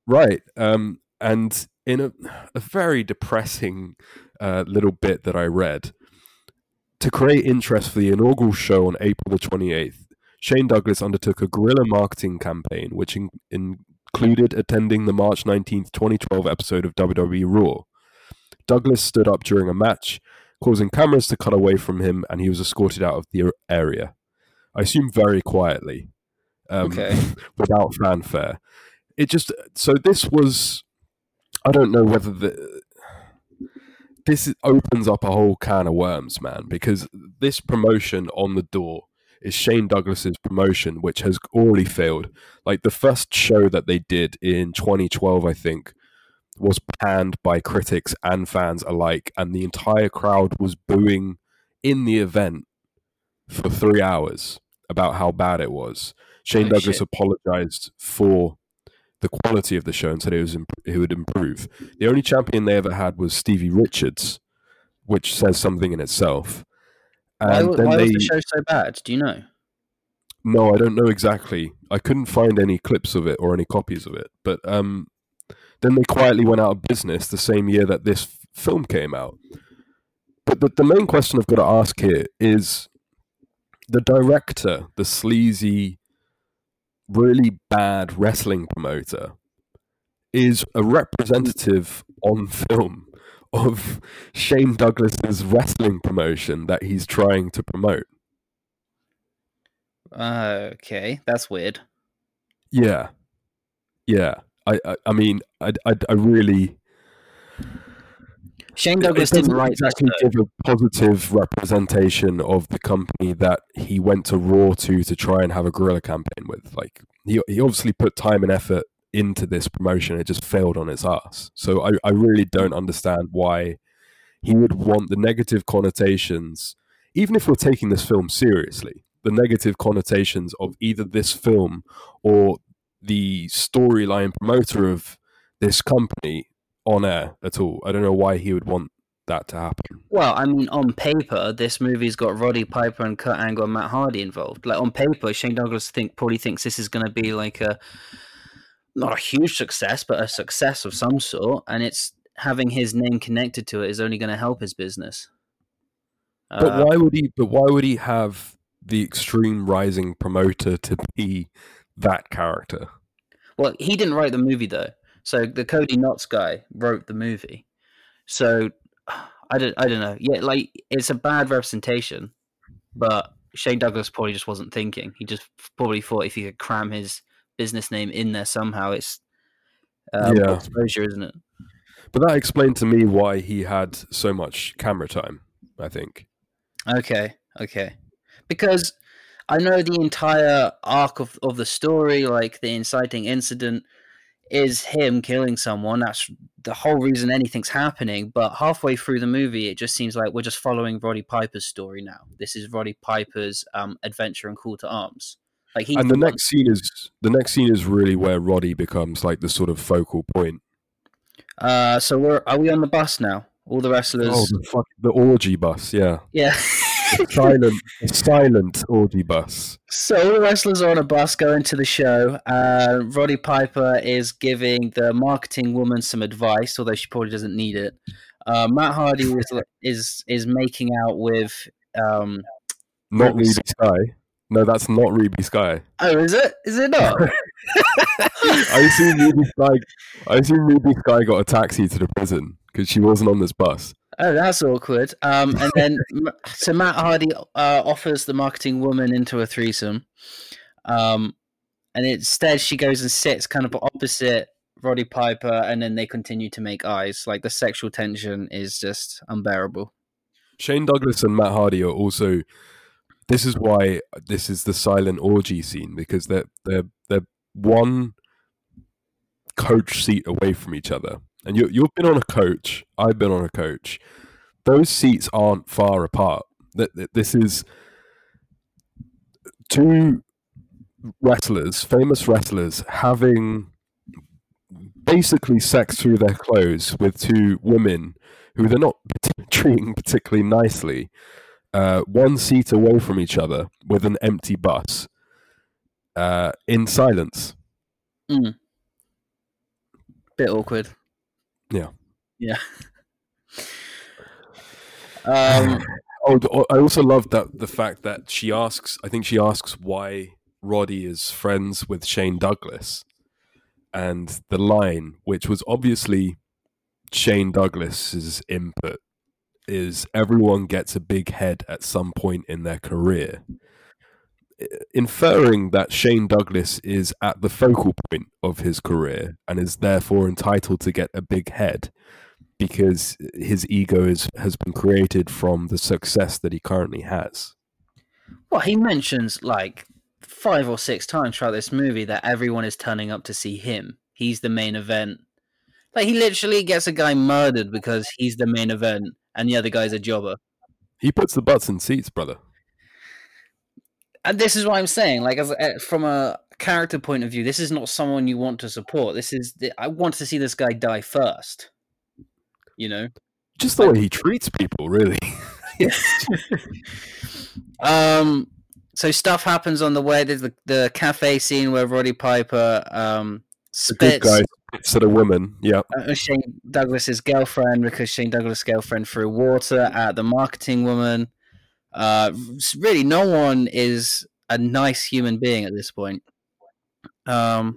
Right. Um, and in a, a very depressing uh, little bit that I read, to create interest for the inaugural show on April the 28th, Shane Douglas undertook a guerrilla marketing campaign, which in, in, included attending the March 19th, 2012 episode of WWE Raw. Douglas stood up during a match, causing cameras to cut away from him, and he was escorted out of the area. I assume very quietly, um, Okay. without fanfare. It just so this was. I don't know whether the this opens up a whole can of worms, man, because this promotion on the door is Shane Douglas's promotion, which has already failed. Like the first show that they did in 2012, I think, was panned by critics and fans alike, and the entire crowd was booing in the event for three hours about how bad it was. Shane Holy Douglas shit. apologized for the quality of the show and said it was imp- it would improve. The only champion they ever had was Stevie Richards, which says something in itself. Why, why they was the show so bad do you know no, I don't know exactly. I couldn't find any clips of it or any copies of it. But um, then they quietly went out of business the same year that this f- film came out. But the, the main question I've got to ask here is the director, the sleazy, really bad wrestling promoter, is a representative on film of Shane Douglas's wrestling promotion that he's trying to promote. Uh, okay, that's weird. Yeah, yeah. I, I, I mean, I, I, I really. Shane Douglas didn't write exactly give a positive representation of the company that he went to Raw to to try and have a guerrilla campaign with. Like he he obviously put time and effort into this promotion. It just failed on its ass. So I, I really don't understand why he would want the negative connotations, even if we're taking this film seriously, the negative connotations of either this film or the storyline promoter of this company on air at all. I don't know why he would want that to happen. Well, I mean, on paper, this movie's got Roddy Piper and Kurt Angle and Matt Hardy involved. Like on paper, Shane Douglas think probably thinks this is going to be like a not a huge success, but a success of some sort, and it's having his name connected to it is only going to help his business. But Uh, why would he? But why would he have the extreme rising promoter to be that character? Well, he didn't write the movie though. So the Cody Knotts guy wrote the movie. So I don't I don't know. Yeah, like it's a bad representation, but Shane Douglas probably just wasn't thinking. He just probably thought if he could cram his business name in there somehow, it's more Yeah. exposure, isn't it? But that explained to me why he had so much camera time. I think. Okay, okay. Because I know the entire arc of, of the story, like the inciting incident, is him killing someone. That's the whole reason anything's happening. But halfway through the movie, it just seems like we're just following Roddy Piper's story now. This is Roddy Piper's um, adventure and call to arms. Like he and the next scene is the next scene is really where Roddy becomes like the sort of focal point. Uh, so we're are we on the bus now? All the wrestlers. Oh, the fuck, the orgy bus, yeah, yeah. the silent, the silent orgy bus. So all the wrestlers are on a bus going to the show. Uh, Roddy Piper is giving the marketing woman some advice, although she probably doesn't need it. Uh, Matt Hardy is is is making out with. Um, Not Reby Reby Sky. No, that's not Reby Sky. oh, is it? Is it not? I assume Reby Sky. I assume Reby Sky got a taxi to the prison because she wasn't on this bus. oh, that's awkward. Um, and then so Matt Hardy uh, offers the marketing woman into a threesome. Um, and instead she goes and sits kind of opposite Roddy Piper, and then they continue to make eyes. Like the sexual tension is just unbearable. Shane Douglas and Matt Hardy are also. This is why this is the silent orgy scene because they're they're they're one coach seat away from each other, and you you've been on a coach. I've been on a coach. Those seats aren't far apart. That this is two wrestlers, famous wrestlers, having basically sex through their clothes with two women who they're not treating particularly nicely, uh, one seat away from each other with an empty bus, uh, in silence. Bit awkward. Yeah. Yeah. um. Oh, I also love that the fact that she asks. I think she asks why Roddy is friends with Shane Douglas, and the line, which was obviously Shane Douglas's input, is everyone gets a big head at some point in their career, inferring that Shane Douglas is at the focal point of his career and is therefore entitled to get a big head because his ego is, has been created from the success that he currently has. Well, he mentions like five or six times throughout this movie that everyone is turning up to see him. He's the main event. Like he literally gets a guy murdered because he's the main event, and the other guy's a jobber. He puts the butts in seats, brother. And this is what I'm saying. Like, as uh, from a character point of view, this is not someone you want to support. This is I want to see this guy die first. You know. Just the way he treats people, really. Um. So stuff happens on the way. There's the, the cafe scene where Roddy Piper um The good spits guy at a woman. Yeah. uh, Shane Douglas's girlfriend because Shane Douglas' girlfriend threw water at the marketing woman. Uh, really, no one is a nice human being at this point. Um,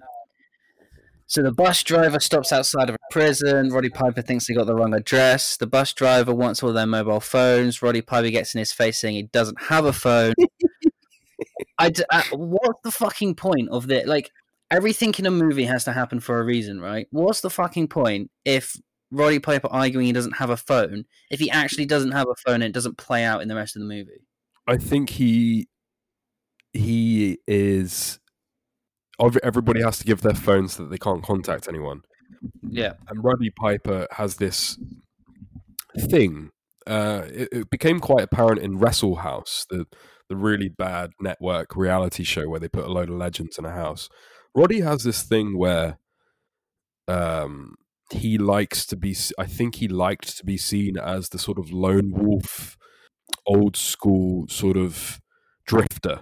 so the bus driver stops outside of a prison. Roddy Piper thinks he got the wrong address. The bus driver wants all their mobile phones. Roddy Piper gets in his face saying he doesn't have a phone. I, d- I- what's the fucking point of this? Like everything in a movie has to happen for a reason, right? What's the fucking point if Roddy Piper arguing he doesn't have a phone if he actually doesn't have a phone and it doesn't play out in the rest of the movie? I think he he is. Everybody has to give their phones so that they can't contact anyone. Yeah, and Roddy Piper has this thing. Uh, it, it became quite apparent in Wrestle House, the the really bad network reality show where they put a load of legends in a house. Roddy has this thing where, um, he likes to be. I think he liked to be seen as the sort of lone wolf, old school sort of drifter,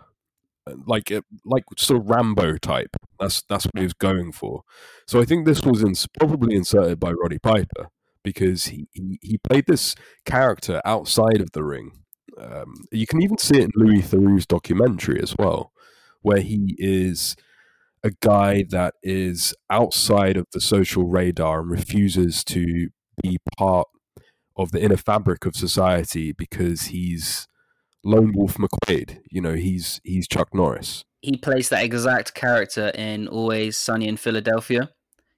like like sort of Rambo type. That's that's what he was going for. So I think this was ins- probably inserted by Roddy Piper because he, he, he played this character outside of the ring. Um, you can even see it in Louis Theroux's documentary as well, where he is a guy that is outside of the social radar and refuses to be part of the inner fabric of society because he's Lone Wolf McQuaid. You know, he's he's Chuck Norris. he plays that exact character in Always Sunny in Philadelphia.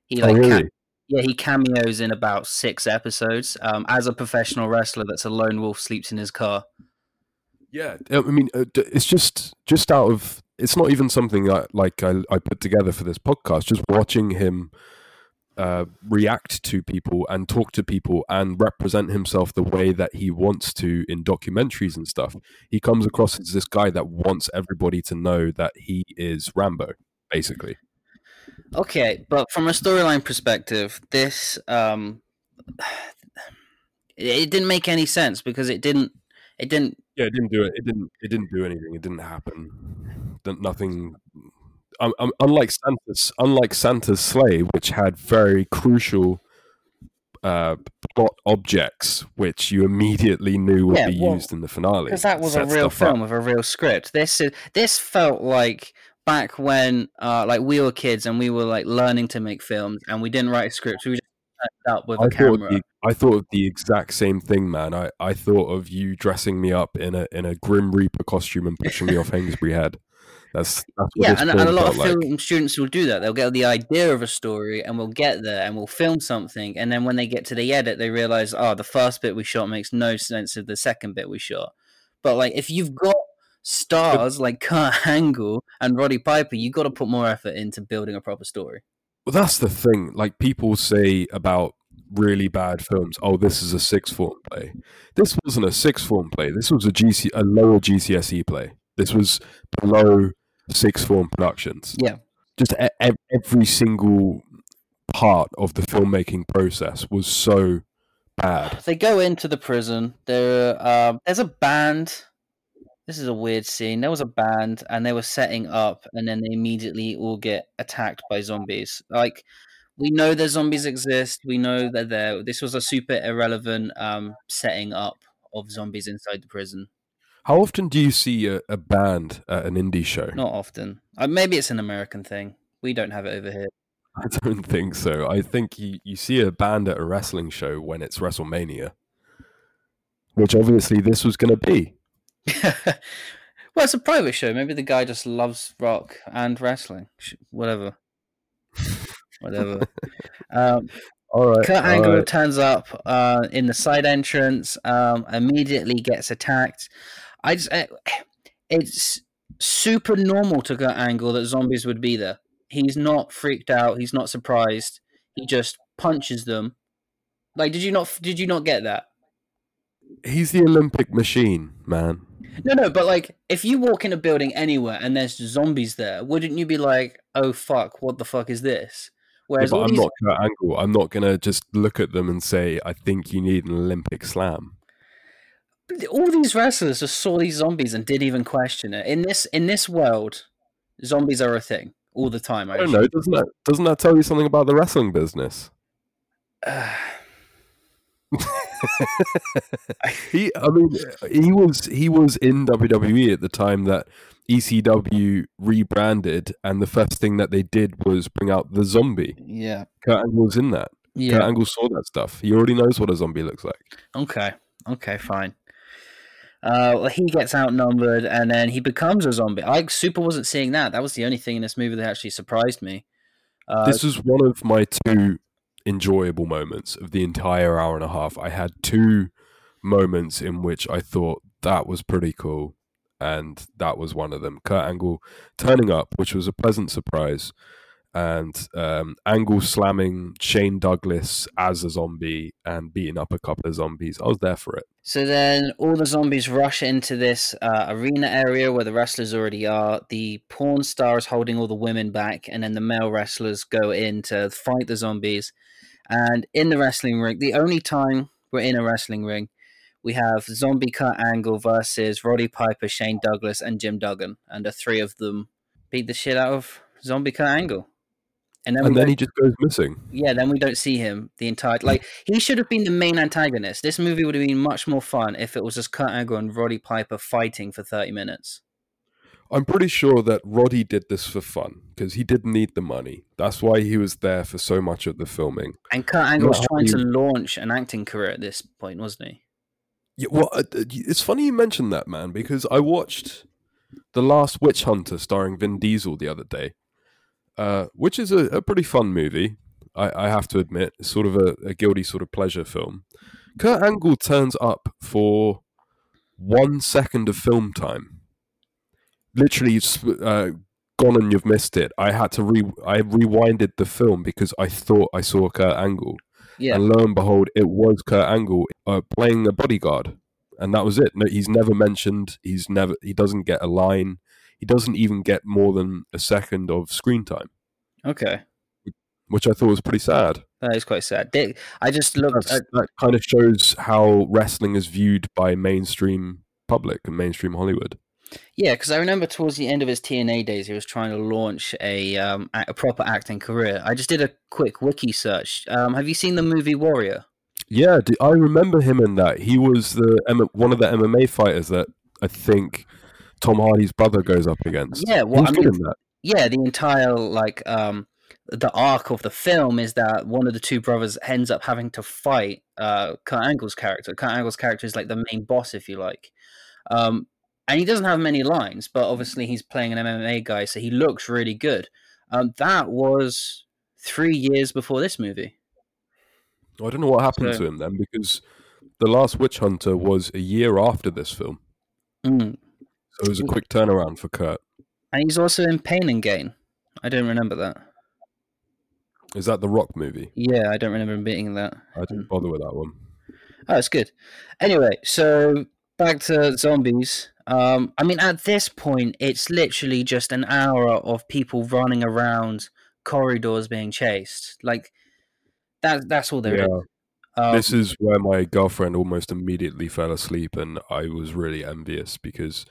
He Oh, like ca- really? yeah, he cameos in about six episodes. Um, as a professional wrestler, that's a lone wolf sleeps in his car. Yeah, I mean, uh, it's just just out of it's not even something that like I, I put together for this podcast. Just watching him uh, react to people and talk to people and represent himself the way that he wants to in documentaries and stuff. He comes across as this guy that wants everybody to know that he is Rambo, basically. Okay, but from a storyline perspective, this um, it, it didn't make any sense because it didn't. It didn't. Yeah, it didn't do it. It didn't. It didn't do anything. It didn't happen. Th- Nothing. Um, um, unlike Santa's, unlike Santa's Slay, which had very crucial uh, plot objects, which you immediately knew would Yeah, be well, used in the finale. because that was a real stuff up. film with a real script. This is this felt like back when uh, like we were kids and we were like learning to make films and we didn't write a script. We just up with I a thought, camera. the, I thought of the exact same thing, man. I, I thought of you dressing me up in a in a Grim Reaper costume and pushing me off Hainsbury Head. That's that's yeah, and, and a lot of like. film students will do that. They'll get the idea of a story and we'll get there and we'll film something. And then when they get to the edit, they realize, oh, the first bit we shot makes no sense of the second bit we shot. But like, if you've got stars like Kurt Angle and Roddy Piper, you've got to put more effort into building a proper story. Well, that's the thing. Like people say about really bad films, oh, this is a six form play. This wasn't a six form play. This was a GC, a lower GCSE play. This was below six form productions. Yeah. Just e- every single part of the filmmaking process was so bad. They go into the prison. There, uh, there's a band. This is a weird scene. There was a band, and they were setting up, and then they immediately all get attacked by zombies. Like we know that zombies exist. We know they're there. This was a super irrelevant um, setting up of zombies inside the prison. How often do you see a, a band at an indie show? Not often. Uh, maybe it's an American thing. We don't have it over here. I don't think so. I think you, you see a band at a wrestling show when it's WrestleMania, which obviously this was going to be. well, it's a private show. Maybe the guy just loves rock and wrestling. Whatever. Whatever. um, All right. Kurt Angle right. turns up uh, in the side entrance. Um, immediately gets attacked. I just, uh, it's super normal to Kurt Angle that zombies would be there. He's not freaked out. He's not surprised. He just punches them. Like, did you not? Did you not get that? He's the Olympic machine, man. No, no, but like, if you walk in a building anywhere and there's zombies there, wouldn't you be like, "Oh fuck, what the fuck is this?" Yeah, Whereas but I'm these, not Kurt Angle. I'm not going to just look at them and say, I think you need an Olympic slam. All these wrestlers just saw these zombies and didn't even question it. In this in this world, zombies are a thing all the time. I don't know. Doesn't that, doesn't that tell you something about the wrestling business? know. he, I mean, he was he was in WWE at the time that ECW rebranded, and the first thing that they did was bring out the zombie. yeah. Kurt Angle was in that. Yeah. Kurt Angle saw that stuff. He already knows what a zombie looks like. Okay. Okay. Fine. Uh, he gets outnumbered, and then he becomes a zombie. I super wasn't seeing that. That was the only thing in this movie that actually surprised me. Uh, this is one of my two enjoyable moments of the entire hour and a half. I had two moments in which I thought that was pretty cool, and that was one of them. Kurt Angle turning up, which was a pleasant surprise, and um, Angle slamming Shane Douglas as a zombie and beating up a couple of zombies. I was there for it. So then all the zombies rush into this uh, arena area where the wrestlers already are. The porn star is holding all the women back, and then the male wrestlers go in to fight the zombies. And in the wrestling ring, the only time we're in a wrestling ring, we have Zombie Kurt Angle versus Roddy Piper, Shane Douglas, and Jim Duggan. And the three of them beat the shit out of Zombie Kurt Angle. And then, And then he just goes missing. yeah, then we don't see him the entire like he should have been the main antagonist. This movie would have been much more fun if it was just Kurt Angle and Roddy Piper fighting for thirty minutes. I'm pretty sure that Roddy did this for fun because he didn't need the money. That's why he was there for so much of the filming. And Kurt Angle was trying to launch an acting career at this point, wasn't he? Yeah, well, uh, uh, it's funny you mentioned that, man, because I watched The Last Witch Hunter starring Vin Diesel the other day, uh, which is a, a pretty fun movie, I, I have to admit. It's sort of a, a guilty sort of pleasure film. Kurt Angle turns up for one second of film time. Literally, uh, gone and you've missed it. I had to re I rewinded the film because I thought I saw Kurt Angle. Yeah. And lo and behold, it was Kurt Angle uh, playing a bodyguard, and that was it. No, he's never mentioned. He's never. He doesn't get a line. He doesn't even get more than a second of screen time, Okay. which I thought was pretty sad. That is quite sad. They- I just looked at that kind of shows how wrestling is viewed by mainstream public and mainstream Hollywood. Yeah, because I remember towards the end of his TNA days, he was trying to launch a um, a proper acting career. I just did a quick wiki search. Um, have you seen the movie Warrior? Yeah, I remember him in that. He was the one of the MMA fighters that I think Tom Hardy's brother goes up against. Yeah, well, I mean, that. yeah, the entire like um the arc of the film is that one of the two brothers ends up having to fight uh Kurt Angle's character. Kurt Angle's character is like the main boss, if you like. Um, and he doesn't have many lines, but obviously he's playing an MMA guy, so he looks really good. Um, that was three years before this movie. I don't know what happened So- to him then because the last Witch Hunter was a year after this film, Mm. So it was a quick turnaround for Kurt. And he's also in Pain and Gain. I don't remember that. Is that the Rock movie? Yeah, I don't remember him being in that. I didn't bother with that one. Oh, it's good. Anyway, so back to zombies. Um, I mean, at this point, it's literally just an hour of people running around corridors being chased. Like that. That's all there is. Yeah, Um, this is where my girlfriend almost immediately fell asleep, and I was really envious because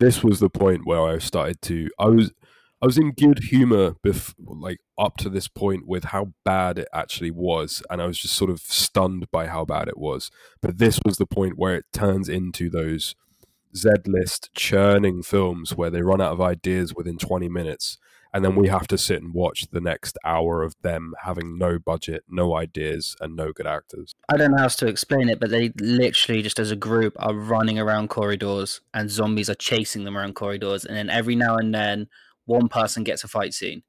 this was the point where I started to. I was I was in good humor, bef- like up to this point, with how bad it actually was, and I was just sort of stunned by how bad it was. But this was the point where it turns into those Z list churning films where they run out of ideas within twenty minutes, and then we have to sit and watch the next hour of them having no budget, no ideas, and no good actors. I don't know how else to explain it, but they literally just as a group are running around corridors, and zombies are chasing them around corridors, and then every now and then one person gets a fight scene,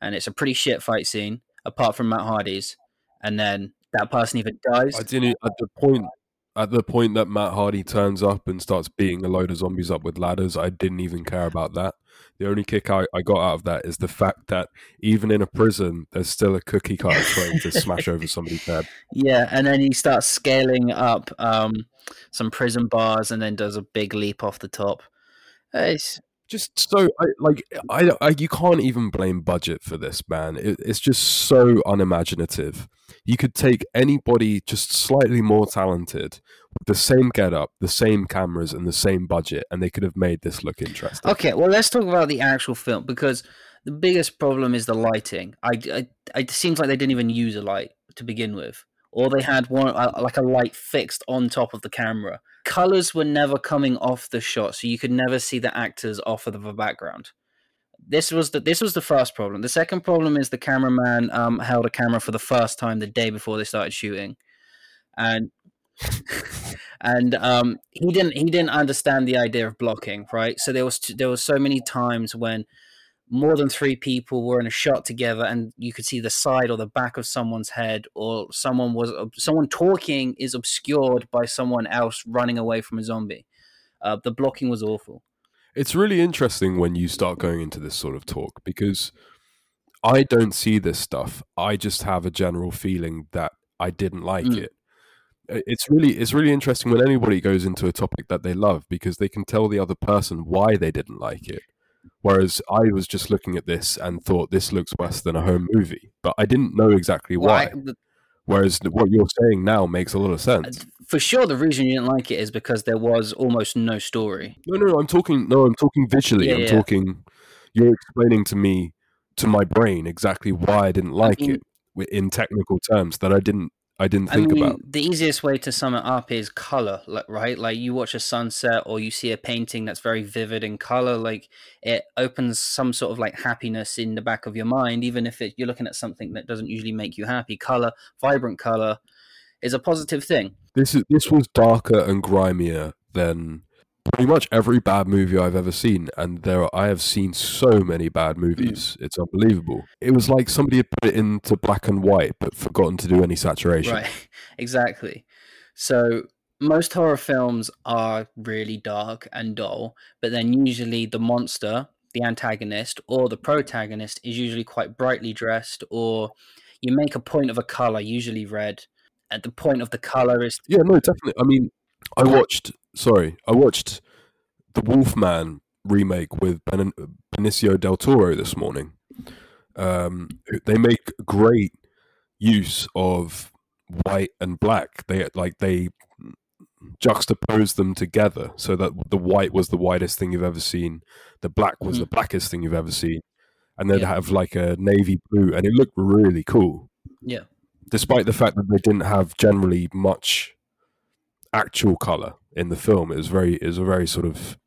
and it's a pretty shit fight scene, apart from Matt Hardy's, and then that person either dies. I didn't at uh, the point at the point that Matt Hardy turns up and starts beating a load of zombies up with ladders. I didn't even care about that. The only kick I, I got out of that is the fact that even in a prison, there's still a cookie cutter trying to smash over somebody's head. Yeah, and then he starts scaling up um, some prison bars, and then does a big leap off the top. It's, Just so I like I, I you can't even blame budget for this man. It, it's just so unimaginative. You could take anybody just slightly more talented with the same getup, the same cameras, and the same budget, and they could have made this look interesting. Okay, well, let's talk about the actual film because the biggest problem is the lighting. I, I, it seems like they didn't even use a light to begin with, or they had one like a light fixed on top of the camera. Colors were never coming off the shot, so you could never see the actors off of the background. This was the this was the first problem. The second problem is the cameraman um, held a camera for the first time the day before they started shooting, and and um, he didn't he didn't understand the idea of blocking. Right, so there was there was so many times when more than three people were in a shot together and you could see the side or the back of someone's head or someone was someone talking is obscured by someone else running away from a zombie uh, the blocking was awful It's really interesting when you start going into this sort of talk because I don't see this stuff. I just have a general feeling that I didn't like Mm. it. It's really it's really interesting when anybody goes into a topic that they love because they can tell the other person why they didn't like it. Whereas I was just looking at this and thought this looks worse than a home movie, but I didn't know exactly Well, why. I- the- Whereas what you're saying now makes a lot of uh, sense. for sure the reason you didn't like it is because there was almost no story No, no, no, I'm talking. No, I'm talking visually. Yeah, I'm yeah. talking. You're explaining to me, to my brain, exactly why I didn't like mean- it in technical terms that I didn't. I didn't think I mean, about. the easiest way to sum it up is color, like right? Like you watch a sunset or you see a painting that's very vivid in color, like it opens some sort of like happiness in the back of your mind, even if it, you're looking at something that doesn't usually make you happy. Color, vibrant color, is a positive thing. This is this was darker and grimier than pretty much every bad movie I've ever seen, and there are, I have seen so many bad mm. movies. It's unbelievable. It was like somebody had put it into black and white but forgotten to do any saturation. Right, exactly. So most horror films are really dark and dull, but then usually the monster, the antagonist, or the protagonist is usually quite brightly dressed, or you make a point of a color, usually red. At the point of the color is Yeah, no, definitely. I mean, I watched. Sorry, I watched the Wolfman remake with ben- Benicio del Toro this morning. Um, they make great use of white and black. They like they juxtapose them together so that the white was the whitest thing you've ever seen, the black was the blackest thing you've ever seen, and then Yeah. have like a navy blue, and it looked really cool yeah, despite the fact that they didn't have generally much actual color in the film. It was very, it was a very sort of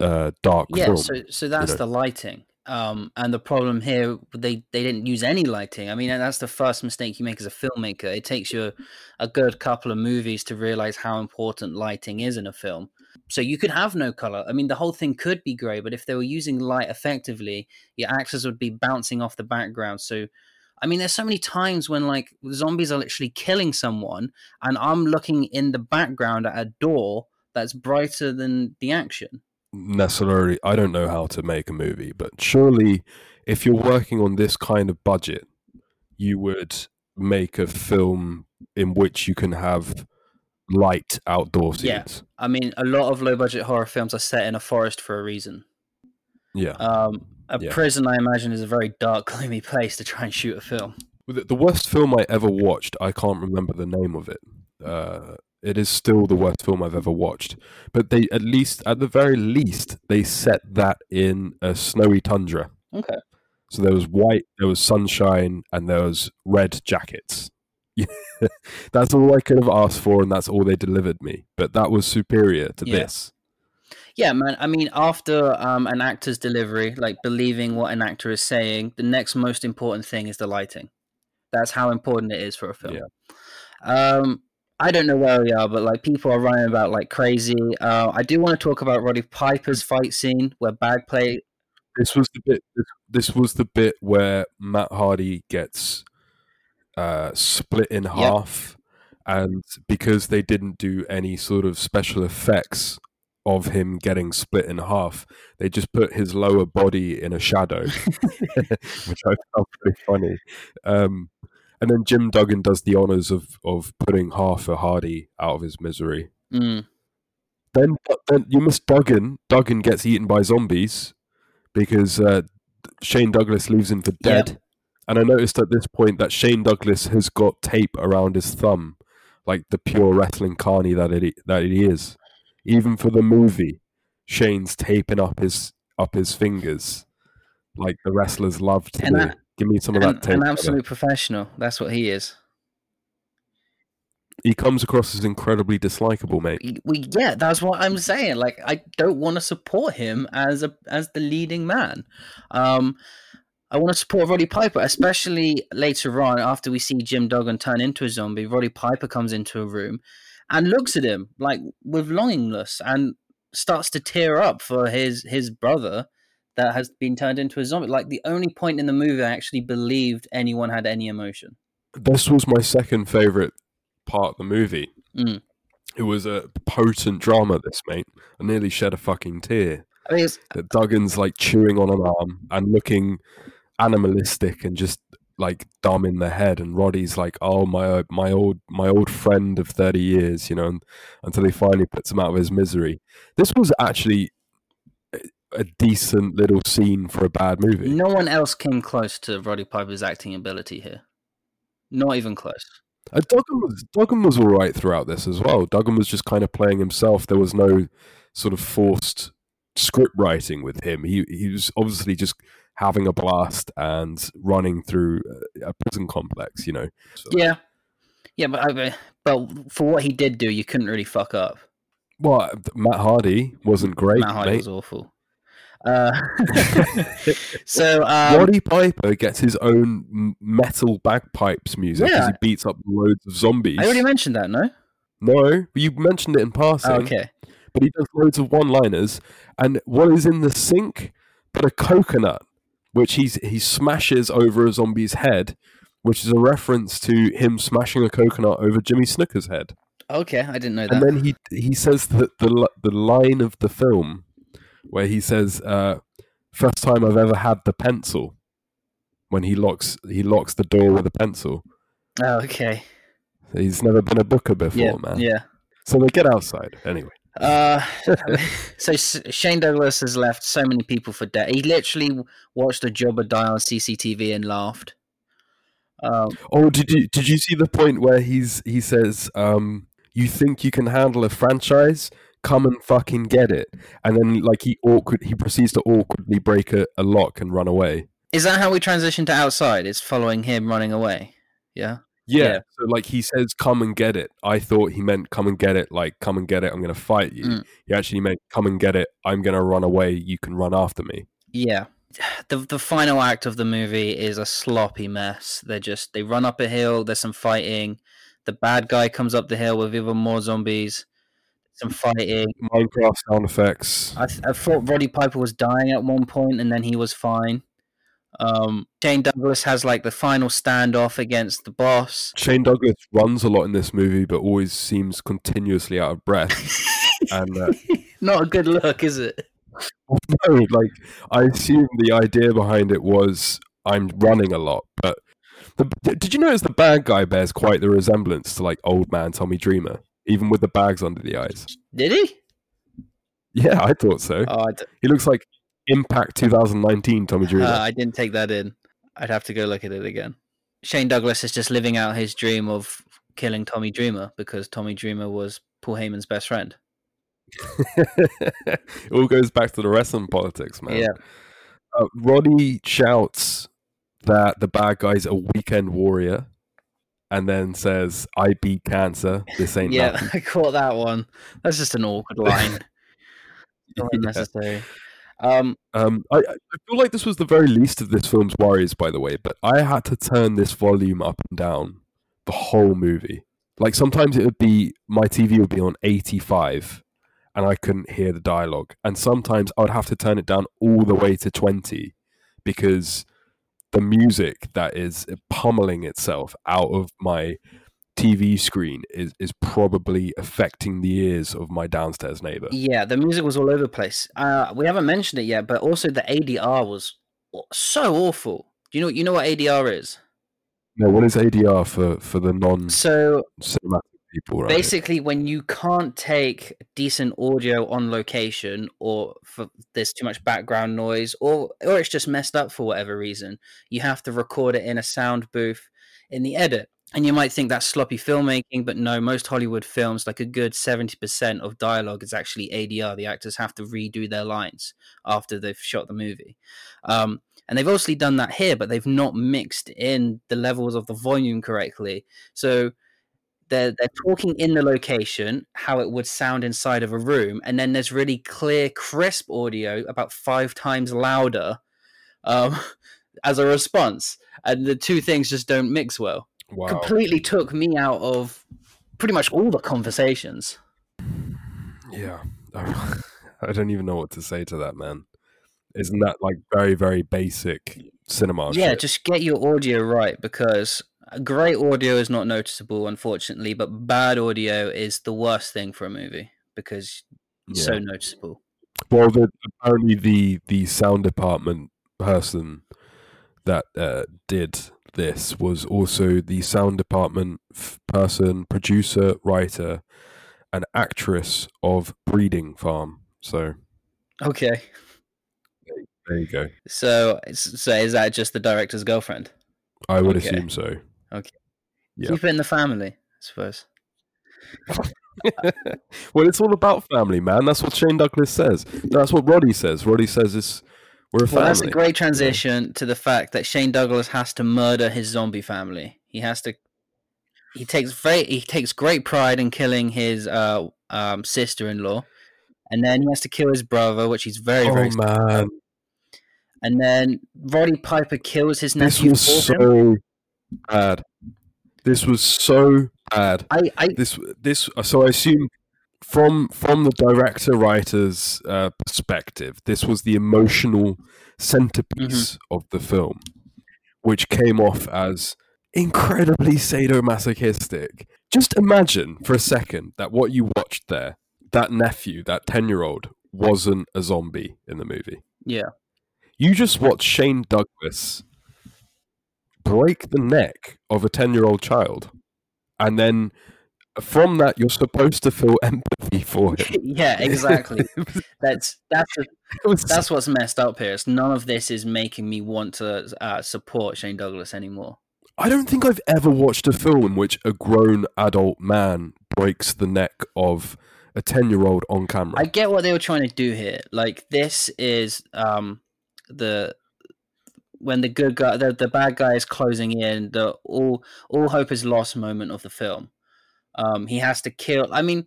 uh, dark yeah. film. So so that's know. the lighting. Um, and the problem here, they they didn't use any lighting. I mean, that's the first mistake you make as a filmmaker. It takes you a, a good couple of movies to realize how important lighting is in a film. So you could have no color. I mean, the whole thing could be gray, but if they were using light effectively, your actors would be bouncing off the background. So, I mean, there's so many times when like zombies are literally killing someone, and I'm looking in the background at a door that's brighter than the action. Necessarily, I don't know how to make a movie, but surely, if you're working on this kind of budget, you would make a film in which you can have light outdoor scenes. Yeah. I mean, a lot of low budget horror films are set in a forest for a reason. Yeah. Um, a Yeah. prison, I imagine, is a very dark, gloomy place to try and shoot a film. The, worst film I ever watched, I can't remember the name of it. Uh, it is still the worst film I've ever watched. But they, at least, at the very least, they set that in a snowy tundra. Okay. So there was white, there was sunshine, and there was red jackets. that's all I could have asked for, and that's all they delivered me. But that was superior to Yeah. this. Yeah, man. I mean, after um, an actor's delivery, like believing what an actor is saying, the next most important thing is the lighting. That's how important it is for a film. Um, I don't know where we are, but like people are running about like crazy. Uh, I do want to talk about Roddy Piper's fight scene where bag play. This was the bit. This, this was the bit where Matt Hardy gets uh, split in half, and because they didn't do any sort of special effects of him getting split in half, they just put his lower body in a shadow, which I found pretty funny. Um, and then Jim Duggan does the honors of of putting half a Hardy out of his misery. Mm, Then, then you must Duggan. Duggan gets eaten by zombies because uh, Shane Douglas leaves him for dead. And I noticed at this point that Shane Douglas has got tape around his thumb, like the pure wrestling carny that it that he is. Even for the movie, Shane's taping up his up his fingers, like the wrestlers love to do. that- Give me some of that tape. an absolute professional. That's what he is. he comes across as incredibly dislikable, mate. We, yeah, that's what I'm saying. Like, I don't want to support him as a as the leading man. Um, I want to support Roddy Piper, especially later on after we see Jim Duggan turn into a zombie. Roddy Piper comes into a room and looks at him like with longingness and starts to tear up for his his brother that has been turned into a zombie. Like the only point in the movie I actually believed anyone had any emotion. This was my second favorite part of the movie. Mm. It was a potent drama. This mate, I nearly shed a fucking tear. I mean, it's, That Duggan's like chewing on an arm and looking animalistic and just like dumb in the head, and Roddy's like, "Oh my, my old, my old friend of thirty years," you know, and, until he finally puts him out of his misery. This was actually a, a decent little scene for a bad movie. no one else came close to Roddy Piper's acting ability here. Not even close. Uh, Duggan was Duggan was all right throughout this as well. Duggan was just kind of playing himself. There was no sort of forced script writing with him. He he was obviously just having a blast and running through a prison complex. You know. So- Yeah, yeah, but I, but for what he did do, you couldn't really fuck up. Well, Matt Hardy wasn't great, Matt Hardy mate. was awful. Uh, so um, Roddy Piper gets his own metal bagpipes music as Yeah. he beats up loads of zombies. I already mentioned that, no? no, you mentioned it in passing. Oh, okay. but he does loads of one-liners. And what is in the sink but a coconut, which he's he smashes over a zombie's head, which is a reference to him smashing a coconut over Jimmy Snuka's head. Okay, I didn't know that. And then he he says that the the line of the film where he says, uh, "First time I've ever had the pencil." When he locks he locks the door with a pencil. oh, okay. He's never been a booker before, Yeah, man. yeah. So they get outside anyway. Uh, so Shane Douglas has left so many people for dead. He literally watched a jobber die on CCTV and laughed. Um, Oh, did you did you see the point where he's he says, um, "You think you can handle a franchise? Come and fucking get it." And then like he awkward he proceeds to awkwardly break a, a lock and run away. is that how we transition to outside? It's following him running away. Yeah. Yeah. Yeah. So like he says, "Come and get it." I thought he meant "Come and get it," like "Come and get it." I'm gonna fight you. Mm. He actually meant "Come and get it." I'm gonna run away. You can run after me. Yeah. The the final act of the movie is a sloppy mess. They're just they run up a hill, there's some fighting. The bad guy comes up the hill with even more zombies. Some fighting. Minecraft sound effects. I, th- I thought Roddy Piper was dying at one point and then he was fine. Um, Shane Douglas has like the final standoff against the boss. Shane Douglas runs a lot in this movie, but always seems continuously out of breath. and uh, Not a good look, is it? no, like I assume the idea behind it was I'm running a lot, but the, did you notice the bad guy bears quite the resemblance to like old man Tommy Dreamer, even with the bags under the eyes? Did he? Yeah, I thought so. Oh, I, d- He looks like Impact 2019 Tommy Dreamer. uh, I didn't take that in. I'd have to go look at it again. Shane Douglas is just living out his dream of killing Tommy Dreamer because Tommy Dreamer was Paul Heyman's best friend. it all goes back to the wrestling politics, man. Yeah. Uh, Roddy shouts that the bad guy's a weekend warrior, and then says, "I beat cancer. This ain't Yeah, nothing." I caught that one. That's just an awkward line. Not Yeah. unnecessary. Um, Um, I, I feel like this was the very least of this film's worries, by the way. But I had to turn this volume up and down the whole movie. Like sometimes it would be my TV would be on eighty five, and I couldn't hear the dialogue. And sometimes I would have to turn it down all the way to twenty because the music that is pummeling itself out of my TV screen is is probably affecting the ears of my downstairs neighbor. yeah, the music was all over the place. Uh, we haven't mentioned it yet, but also the ADR was so awful. Do you know? You know what ADR is? No, what is ADR for for the non So cinematic people, right? basically when you can't take decent audio on location or for there's too much background noise or or it's just messed up for whatever reason you have to record it in a sound booth in the edit and you might think that's sloppy filmmaking but no most hollywood films like a good 70% of dialogue is actually adr the actors have to redo their lines after they've shot the movie. Um, and they've obviously done that here but they've not mixed in the levels of the volume correctly. So they're they're talking in the location how it would sound inside of a room, and then there's really clear, crisp audio about five times louder um, as a response, and the two things just don't mix well. Wow. Completely took me out of pretty much all the conversations. Yeah. I don't even know what to say to that, man. Isn't that like very, very basic cinema? yeah, shit? just get your audio right because great audio is not noticeable, unfortunately, but bad audio is the worst thing for a movie because it's so noticeable. Well, the, apparently the the sound department person that uh, did this was also the sound department f- person, producer, writer, and actress of Breeding Farm. So Okay, there you go. so so is that just the director's girlfriend? I would Okay. assume so. Yeah. Keep it in the family, I suppose. well, it's all about family, man. That's what Shane Douglas says. That's what Roddy says. Roddy says it's we're a family. Well, that's a great transition to the fact that Shane Douglas has to murder his zombie family. He has to. He takes very. He takes great pride in killing his uh, um, sister-in-law, and then he has to kill his brother, which he's very very. oh man, And then Roddy Piper kills his nephew. this was for him. so bad. This was so bad. I, I This this so I assume from from the director writer's uh, perspective, this was the emotional centerpiece of the film, which came off as incredibly sadomasochistic. Just imagine for a second that what you watched there, that nephew, that ten year old, wasn't a zombie in the movie. yeah. You just watched Shane Douglas break the neck of a 10 year old child. And then from that, you're supposed to feel empathy for him. yeah, exactly. That's that's was- that's what's messed up here. Is none of this is making me want to uh, support Shane Douglas anymore. I don't think I've ever watched a film in which a grown adult man breaks the neck of a 10 year old on camera. I get what they were trying to do here. Like this is um the when the good guy the, the bad guy is closing in, the all all hope is lost moment of the film. Um he has to kill I mean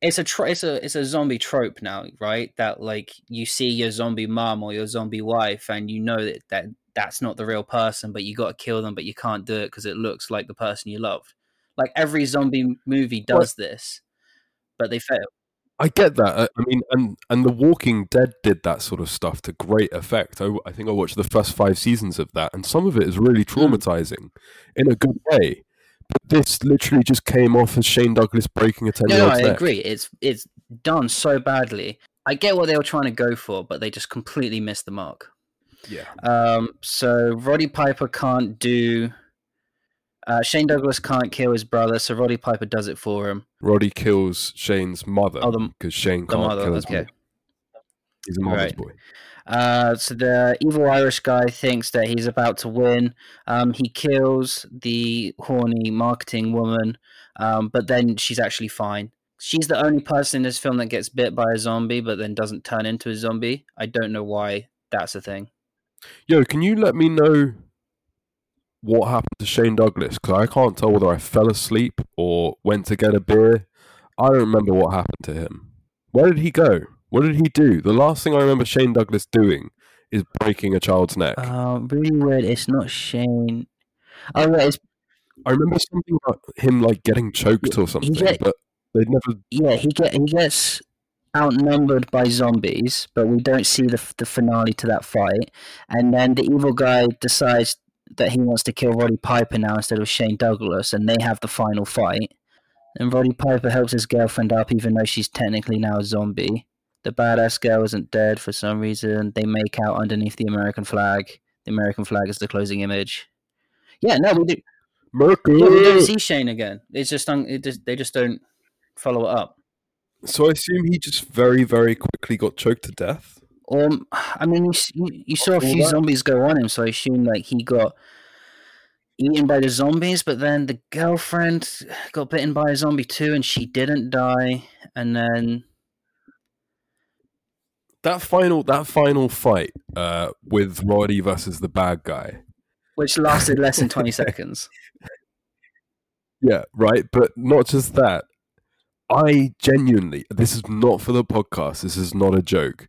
it's a tro- it's a it's a zombie trope now, right? That like you see your zombie mom or your zombie wife and you know that, that that's not the real person, but you got to kill them, but you can't do it because it looks like the person you loved. Like every zombie movie does this, but they fail. I get that. I I mean, and and The Walking Dead did that sort of stuff to great effect. I, I think I watched the first five seasons of that, and some of it is really Hmm. traumatizing in a good way. But this literally just came off as Shane Douglas breaking a ten No, no, I neck. agree. It's it's done so badly. I get what they were trying to go for, but they just completely missed the mark. Yeah, Um, so Roddy Piper can't do. Uh, Shane Douglas can't kill his brother, so Roddy Piper does it for him. Roddy kills Shane's mother Oh, because Shane can't mother, kill his okay. mother. He's a mother's Right. boy. Uh, so the evil Irish guy thinks that he's about to win. Um, he kills the horny marketing woman, um, but then she's actually fine. She's the only person in this film that gets bit by a zombie, but then doesn't turn into a zombie. I don't know why that's a thing. Yo, can you let me know what happened to Shane Douglas? Because I can't tell whether I fell asleep or went to get a beer. I don't remember what happened to him. Where did he go? What did he do? The last thing I remember Shane Douglas doing is breaking a child's neck. Uh, really weird. It's not Shane. Oh, yeah, it's, I remember something about him like getting choked or something, get- but they never. yeah. He get he gets outnumbered by zombies, but we don't see the the finale to that fight. And then the evil guy decides that he wants to kill Roddy Piper now instead of Shane Douglas, and they have the final fight. And Roddy Piper helps his girlfriend up, even though she's technically now a zombie. The badass girl isn't dead for some reason. They make out underneath the American flag. The American flag is the closing image. Yeah, no, we do. Mercury. Yeah, we don't see Shane again. It's just, un- it just they just don't follow it up. So I assume he just very, very quickly got choked to death. Or, I mean, you, you, you saw a few that? zombies go on him, so I assume like he got eaten by the zombies, but then the girlfriend got bitten by a zombie too, and she didn't die. And then, That final, that final fight uh, with Roddy versus the bad guy. which lasted less than twenty seconds. Yeah, right. But not just that. I genuinely, this is not for the podcast. This is not a joke.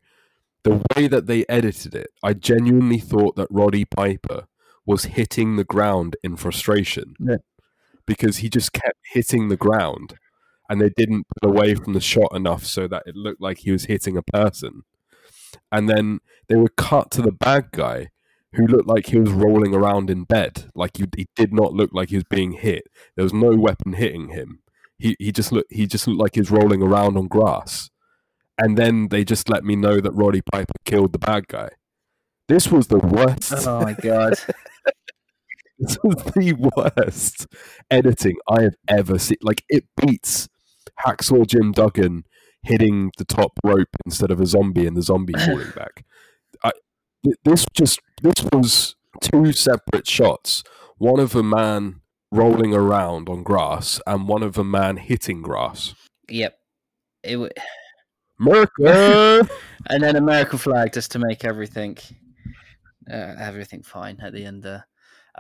The way that they edited it, I genuinely thought that Roddy Piper was hitting the ground in frustration Yeah. because he just kept hitting the ground and they didn't put away from the shot enough so that it looked like he was hitting a person. And then they were cut to the bad guy who looked like he was rolling around in bed. Like he, he did not look like he was being hit. There was no weapon hitting him. He he just looked he just looked like he was rolling around on grass. And then they just let me know that Roddy Piper killed the bad guy. This was the worst. Oh my god. This was the worst editing I have ever seen. Like it beats Hacksaw Jim Duggan hitting the top rope instead of a zombie and the zombie falling back. I, this just this was two separate shots. One of a man rolling around on grass and one of a man hitting grass. yep. It w- America. and then American flag just to make everything uh, everything fine at the end there.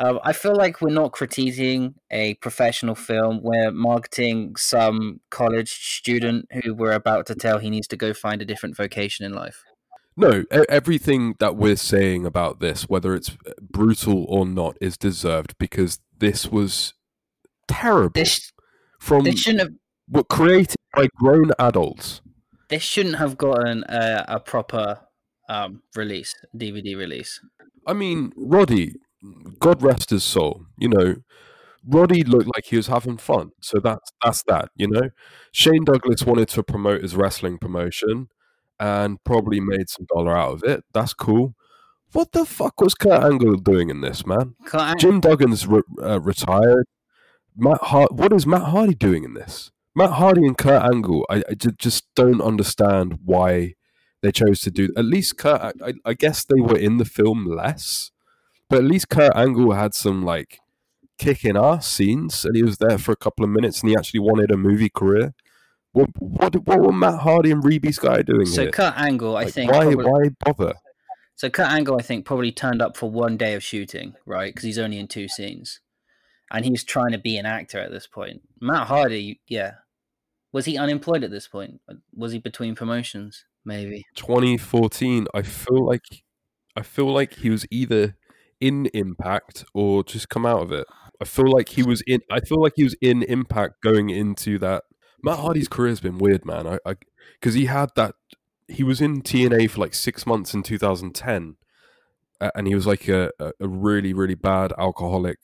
Um, I feel like we're not critiquing a professional film. We're marketing some college student who we're about to tell he needs to go find a different vocation in life. No, everything that we're saying about this, whether it's brutal or not, is deserved because this was terrible. This from this shouldn't have were created by grown adults. this shouldn't have gotten a, a proper um, release, DVD release. I mean, Roddy, God rest his soul. You know, Roddy looked like he was having fun, so that's that's that. You know, Shane Douglas wanted to promote his wrestling promotion and probably made some dollar out of it. That's cool. What the fuck was Kurt Angle doing in this, man? Can't- Jim Duggan's re- uh, retired. Matt Hart, what is Matt Hardy doing in this? Matt Hardy and Kurt Angle, I, I just don't understand why they chose to do. At least Kurt, I- I guess they were in the film less, but at least Kurt Angle had some like kicking ass scenes, and he was there for a couple of minutes, and he actually wanted a movie career. What what what were Matt Hardy and Reby Sky doing So here? Kurt Angle, I think. why probably- why bother? So Kurt Angle, I think, probably turned up for one day of shooting, right? Because he's only in two scenes, and he's trying to be an actor at this point. Matt Hardy, yeah, was he unemployed at this point? Was he between promotions? Maybe. 2014 i feel like i feel like he was either in impact or just come out of it? I feel like he was in i feel like he was in impact going into that. Matt hardy's career has been weird man. I because he had that he was in tna for like six months in 2010 uh, and he was like a, a a really really bad alcoholic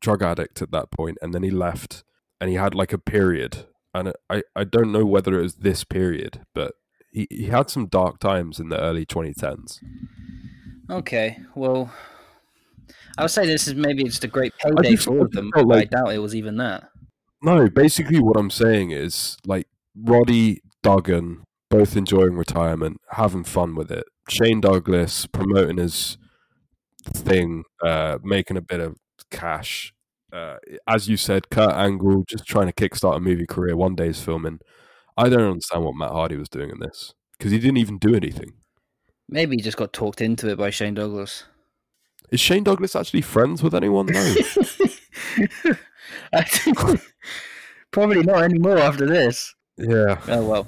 drug addict at that point and then he left and he had like a period. And i i don't know whether it was this period but he, he had some dark times in the early 2010s. Okay, well, I would say this is maybe just a great payday just- for all of them. like- I doubt it was even that. No, basically what I'm saying is like Roddy Duggan both enjoying retirement, having fun with it. Shane Douglas promoting his thing, uh, making a bit of cash. Uh, as you said, Kurt Angle just trying to kickstart a movie career, one day's filming. I don't understand what Matt Hardy was doing in this because he didn't even do anything. Maybe he just got talked into it by Shane Douglas. Is Shane Douglas actually friends with anyone? No. I think probably not anymore after this. yeah. Oh well.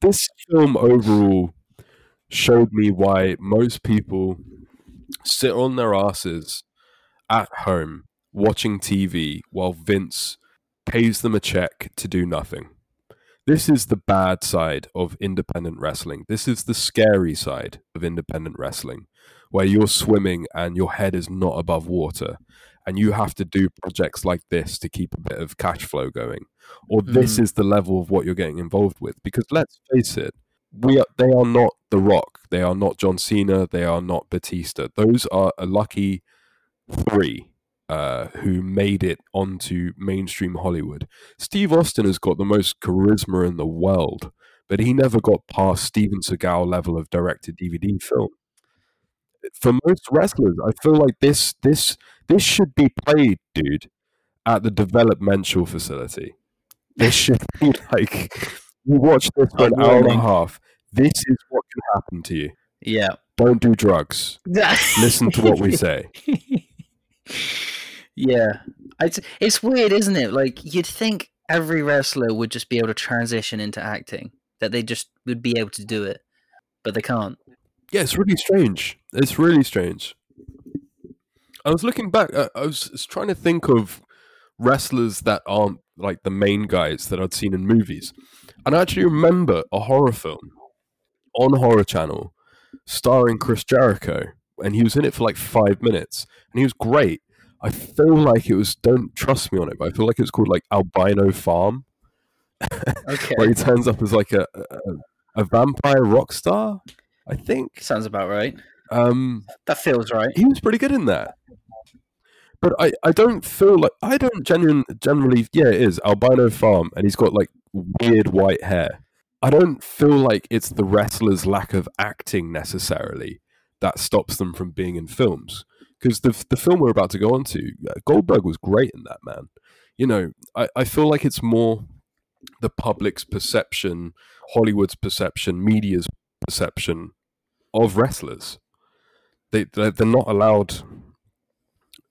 this film overall showed me why most people sit on their asses at home watching TV while Vince pays them a check to do nothing. This is the bad side of independent wrestling. This is the scary side of independent wrestling, where you're swimming and your head is not above water, and you have to do projects like this to keep a bit of cash flow going. Or this Mm. is the level of what you're getting involved with. Because let's face it, we are, they are not The Rock, they are not John Cena, they are not Batista. Those are a lucky three uh, who made it onto mainstream Hollywood. Steve Austin has got the most charisma in the world, but he never got past Steven Seagal level of directed DVD film. For most wrestlers, I feel like this this this should be played, dude, at the developmental facility. This should be like you watch this for an hour and a half. This is what can happen to you. Yeah. Don't do drugs. Listen to what we say. Yeah, it's it's weird, isn't it? Like you'd think every wrestler would just be able to transition into acting, that they just would be able to do it, but they can't. Yeah, it's really strange. It's really strange. I was looking back. I was s- trying to think of wrestlers that aren't like the main guys that I'd seen in movies, and I actually remember a horror film on Horror Channel starring Chris Jericho, and he was in it for like five minutes, and he was great. I feel like it was. Don't trust me on it, but I feel like it was called like Albino Farm, Okay, where he turns up as like a a, a vampire rock star. I think. sounds about right. Um, That feels right. he was pretty good in that. But I, I don't feel like I don't genuine, generally yeah it is albino farm and he's got like weird white hair. I don't feel like it's the wrestler's lack of acting necessarily that stops them from being in films because the the film we're about to go on to uh, Goldberg was great in that man. You know I, I feel like it's more the public's perception, Hollywood's perception, media's perception of wrestlers they they're not allowed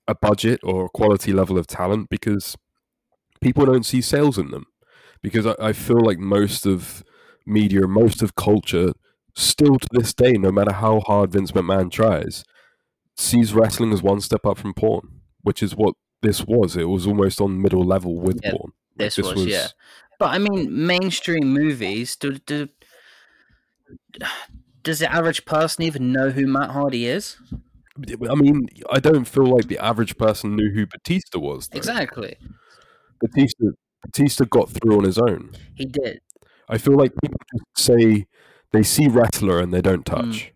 a budget or a quality level of talent because people don't see sales in them. Because I, I feel like most of media, most of culture, still to this day, no matter how hard Vince McMahon tries, sees wrestling as one step up from porn, which is what this was. It was almost on middle level with Yeah, porn. Like, This, was, yeah. But I mean, mainstream movies. Do, do, does the average person even know who Matt Hardy is? I mean, I don't feel like the average person knew who Batista was. though. Exactly. Batista Batista got through on his own. He did. I feel like people just say they see wrestler and they don't hmm. touch.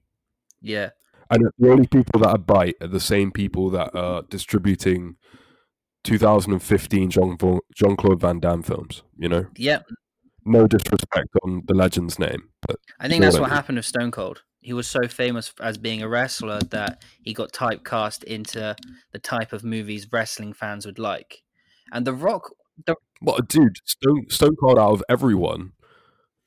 Yeah. And the only people that I bite are the same people that are distributing 2015 Jean Jean Claude Van Damme films. You know, Yep. No disrespect on the legend's name, but I think that's what happened with Stone Cold. He was so famous as being a wrestler that he got typecast into the type of movies wrestling fans would like. And The Rock, the, what dude, Stone Stone Cold out of everyone,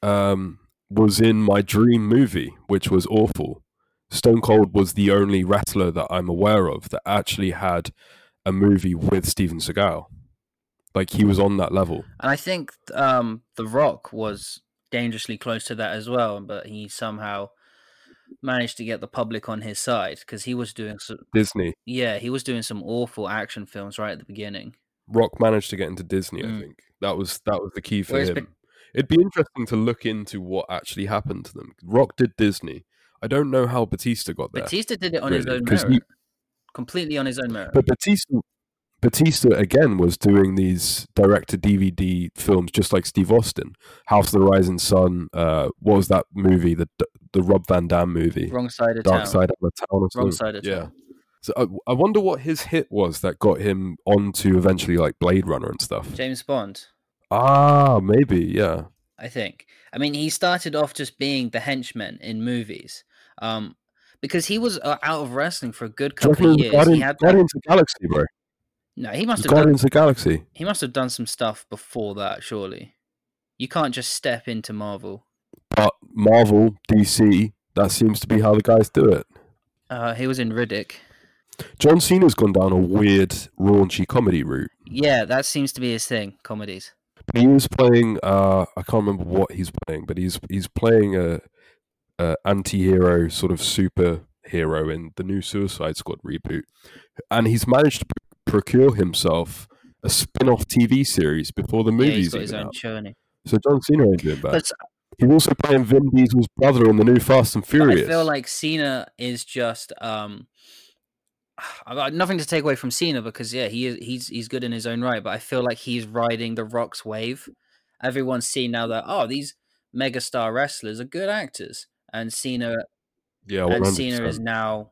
um, was in my dream movie, which was awful. Stone Cold was the only wrestler that I'm aware of that actually had a movie with Steven Seagal. Like he was on that level. and I think um, The Rock was dangerously close to that as well, but he somehow managed to get the public on his side because he was doing some, Disney. yeah, he was doing some awful action films right at the beginning. Rock managed to get into Disney. I Mm. think that was that was the key for Whereas him. Bat- It'd be interesting to look into what actually happened to them. Rock did Disney. I don't know how Batista got there, Batista did it on his own merit, he- completely on his own merit. but Batista, Batista again was doing these direct to DVD films, just like Steve Austin. House of the Rising Sun. Uh, what was that movie? The the Rob Van Dam movie, Wrong side of Dark town. Side of the Town. Or Wrong side of yeah. town. So I, I wonder what his hit was that got him onto eventually like Blade Runner and stuff. James Bond. Ah, maybe yeah. I think. I mean, he started off just being the henchman in movies, um, because he was uh, out of wrestling for a good couple of years. He Guardian- had that, Guardians of Galaxy, bro. No, he must have done. Guardians of the Galaxy. He must have done some stuff before that. Surely, you can't just step into Marvel. But Marvel, DC, that seems to be how the guys do it. Uh, he was in Riddick. John Cena's gone down a weird, raunchy comedy route. Yeah, that seems to be his thing. Comedies. He was playing. Uh, I can't remember what he's playing, but he's he's playing a, a anti-hero sort of superhero in the new Suicide Squad reboot, and he's managed to procure himself a spin-off TV series before the yeah, he's movie's got his own out. So John Cena ain't doing bad. He's also playing Vin Diesel's brother in the new Fast and Furious. I feel like Cena is just um I've got nothing to take away from Cena because yeah, he is he's he's good in his own right, but I feel like he's riding the Rock's wave. Everyone's seen now that oh, these megastar wrestlers are good actors. And Cena yeah, and 100%. Cena is now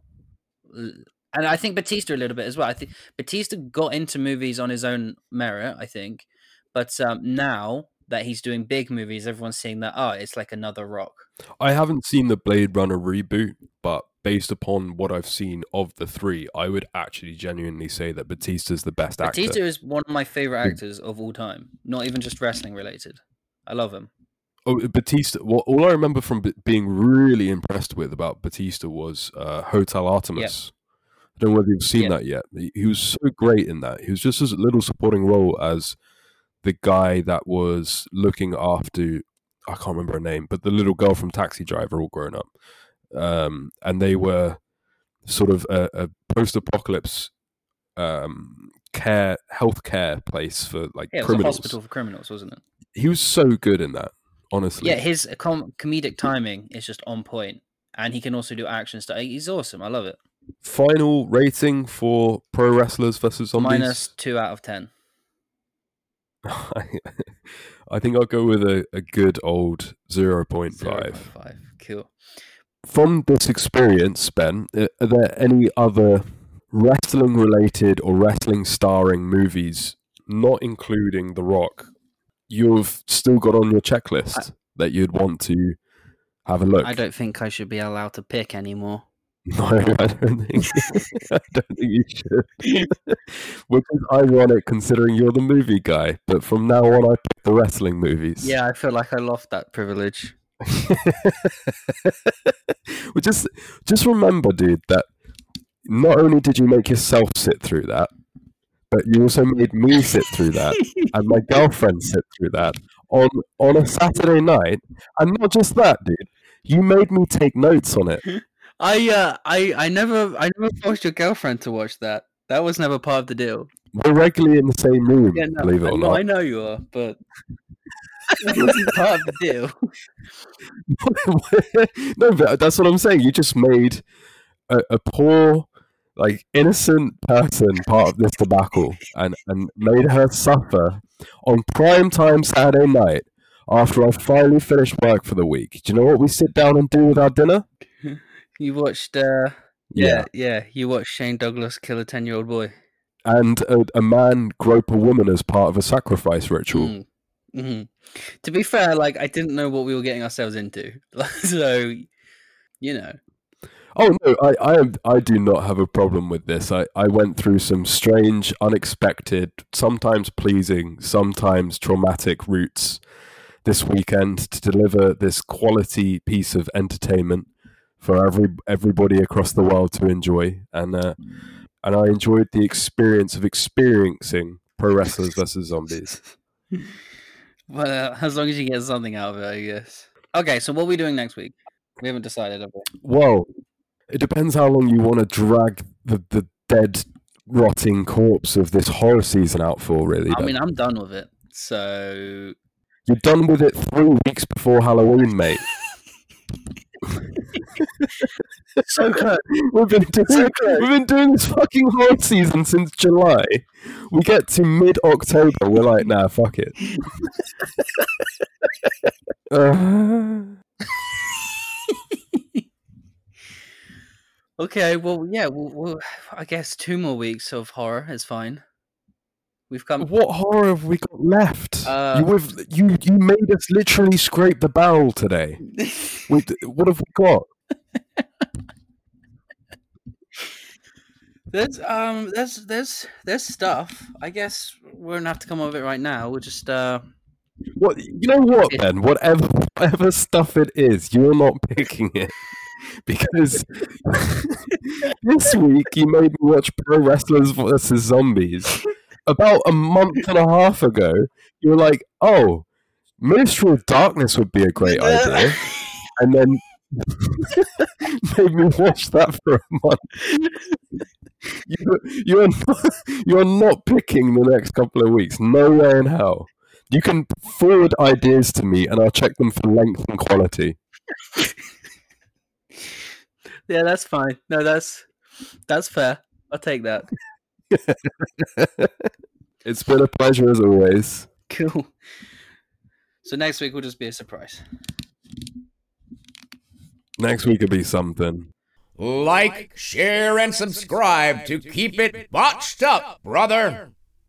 and I think Batista a little bit as well. I think Batista got into movies on his own merit, I think. But um, now that he's doing big movies, everyone's seeing that oh, it's like another Rock. I haven't seen the Blade Runner reboot, but based upon what I've seen of the three, I would actually genuinely say that Batista's the best Batista actor. Batista is one of my favorite actors of all time, not even just wrestling related. I love him. Oh, Batista. Well, all I remember from b- being really impressed with about Batista was uh, Hotel Artemis. I don't know whether you've seen Yeah. that yet. He, was so great in that. He was just as little supporting role as the guy that was looking after I can't remember her name, but the little girl from Taxi Driver, all grown up, um, and they were sort of a, a post-apocalypse um, care healthcare place for like Yeah, criminals. a hospital for criminals, wasn't it? He was so good in that. Honestly, Yeah, his com- comedic timing is just on point, and he can also do action stuff. He's awesome. I love it. Final rating for pro wrestlers versus zombies. Minus two out of ten. I think I'll go with a, a good old 0.5. 0.5. Cool. From this experience, Ben, uh, are there any other wrestling related or wrestling starring movies, not including The Rock, you've still got on your checklist that you'd want to have a look? I don't think I should be allowed to pick anymore. No, I don't think. I don't think you should. Which is ironic considering you're the movie guy. But from now on, I pick the wrestling movies. Yeah, I feel like I lost that privilege. well, just just remember, dude, that not only did you make yourself sit through that, but you also made me sit through that, and my girlfriend sit through that on on a Saturday night. And not just that, dude, you made me take notes on it. I uh, I I never I never forced your girlfriend to watch that. That was never part of the deal. We're regularly in the same room, Yeah, no, believe it or no, not. I know you are, but it wasn't part of the deal. no, but that's what I'm saying. You just made a, a poor, like innocent person part of this debacle, and and made her suffer on prime time Saturday night after I finally finished work for the week. Do you know what we sit down and do with our dinner? You watched, uh, yeah, yeah, you watched Shane Douglas kill a ten-year-old boy. and a, a man grope a woman as part of a sacrifice ritual. Mm. hmm To be fair, like I didn't know what we were getting ourselves into, so you know. Oh no, I, I I do not have a problem with this. I, I went through some strange, unexpected, sometimes pleasing, sometimes traumatic routes this weekend to deliver this quality piece of entertainment for every everybody across the world to enjoy. And uh, and I enjoyed the experience of experiencing pro wrestlers versus zombies. Well, uh, as long as you get something out of it, I guess. Okay, so what are we doing next week? We haven't decided, have we? Well, it depends how long you want to drag the, the dead, rotting corpse of this horror season out for, really. I mean, I'm done with it. So You're done with it three weeks before Halloween, mate. so close. We've been doing, we've been doing this fucking horror season since July. We get to mid October, we're like, nah, fuck it. Uh, Okay, well, yeah, we'll, we'll, I guess two more weeks of horror is fine. We've come. what horror have we got left? Uh, you, have, you you made us literally scrape the barrel today. We, what have we got? There's um, there's there's there's stuff. I guess we're gonna have to come with it right now. We'll just uh, What you know what, Ben? Whatever whatever stuff it is, you're not picking it. Because this week you made me watch Pro Wrestlers versus Zombies. About a month and a half ago, you were like, "Oh, Ministry of Darkness would be a great idea," and then made me watch that for a month. You, you're not, you're not picking the next couple of weeks. No way in hell. You can forward ideas to me, and I'll check them for length and quality. yeah, that's fine. No, that's that's fair. I'll take that. It's been a pleasure as always. Cool. So next week will just be a surprise. Next week will be something. Like, share, and subscribe to keep it botched up, brother.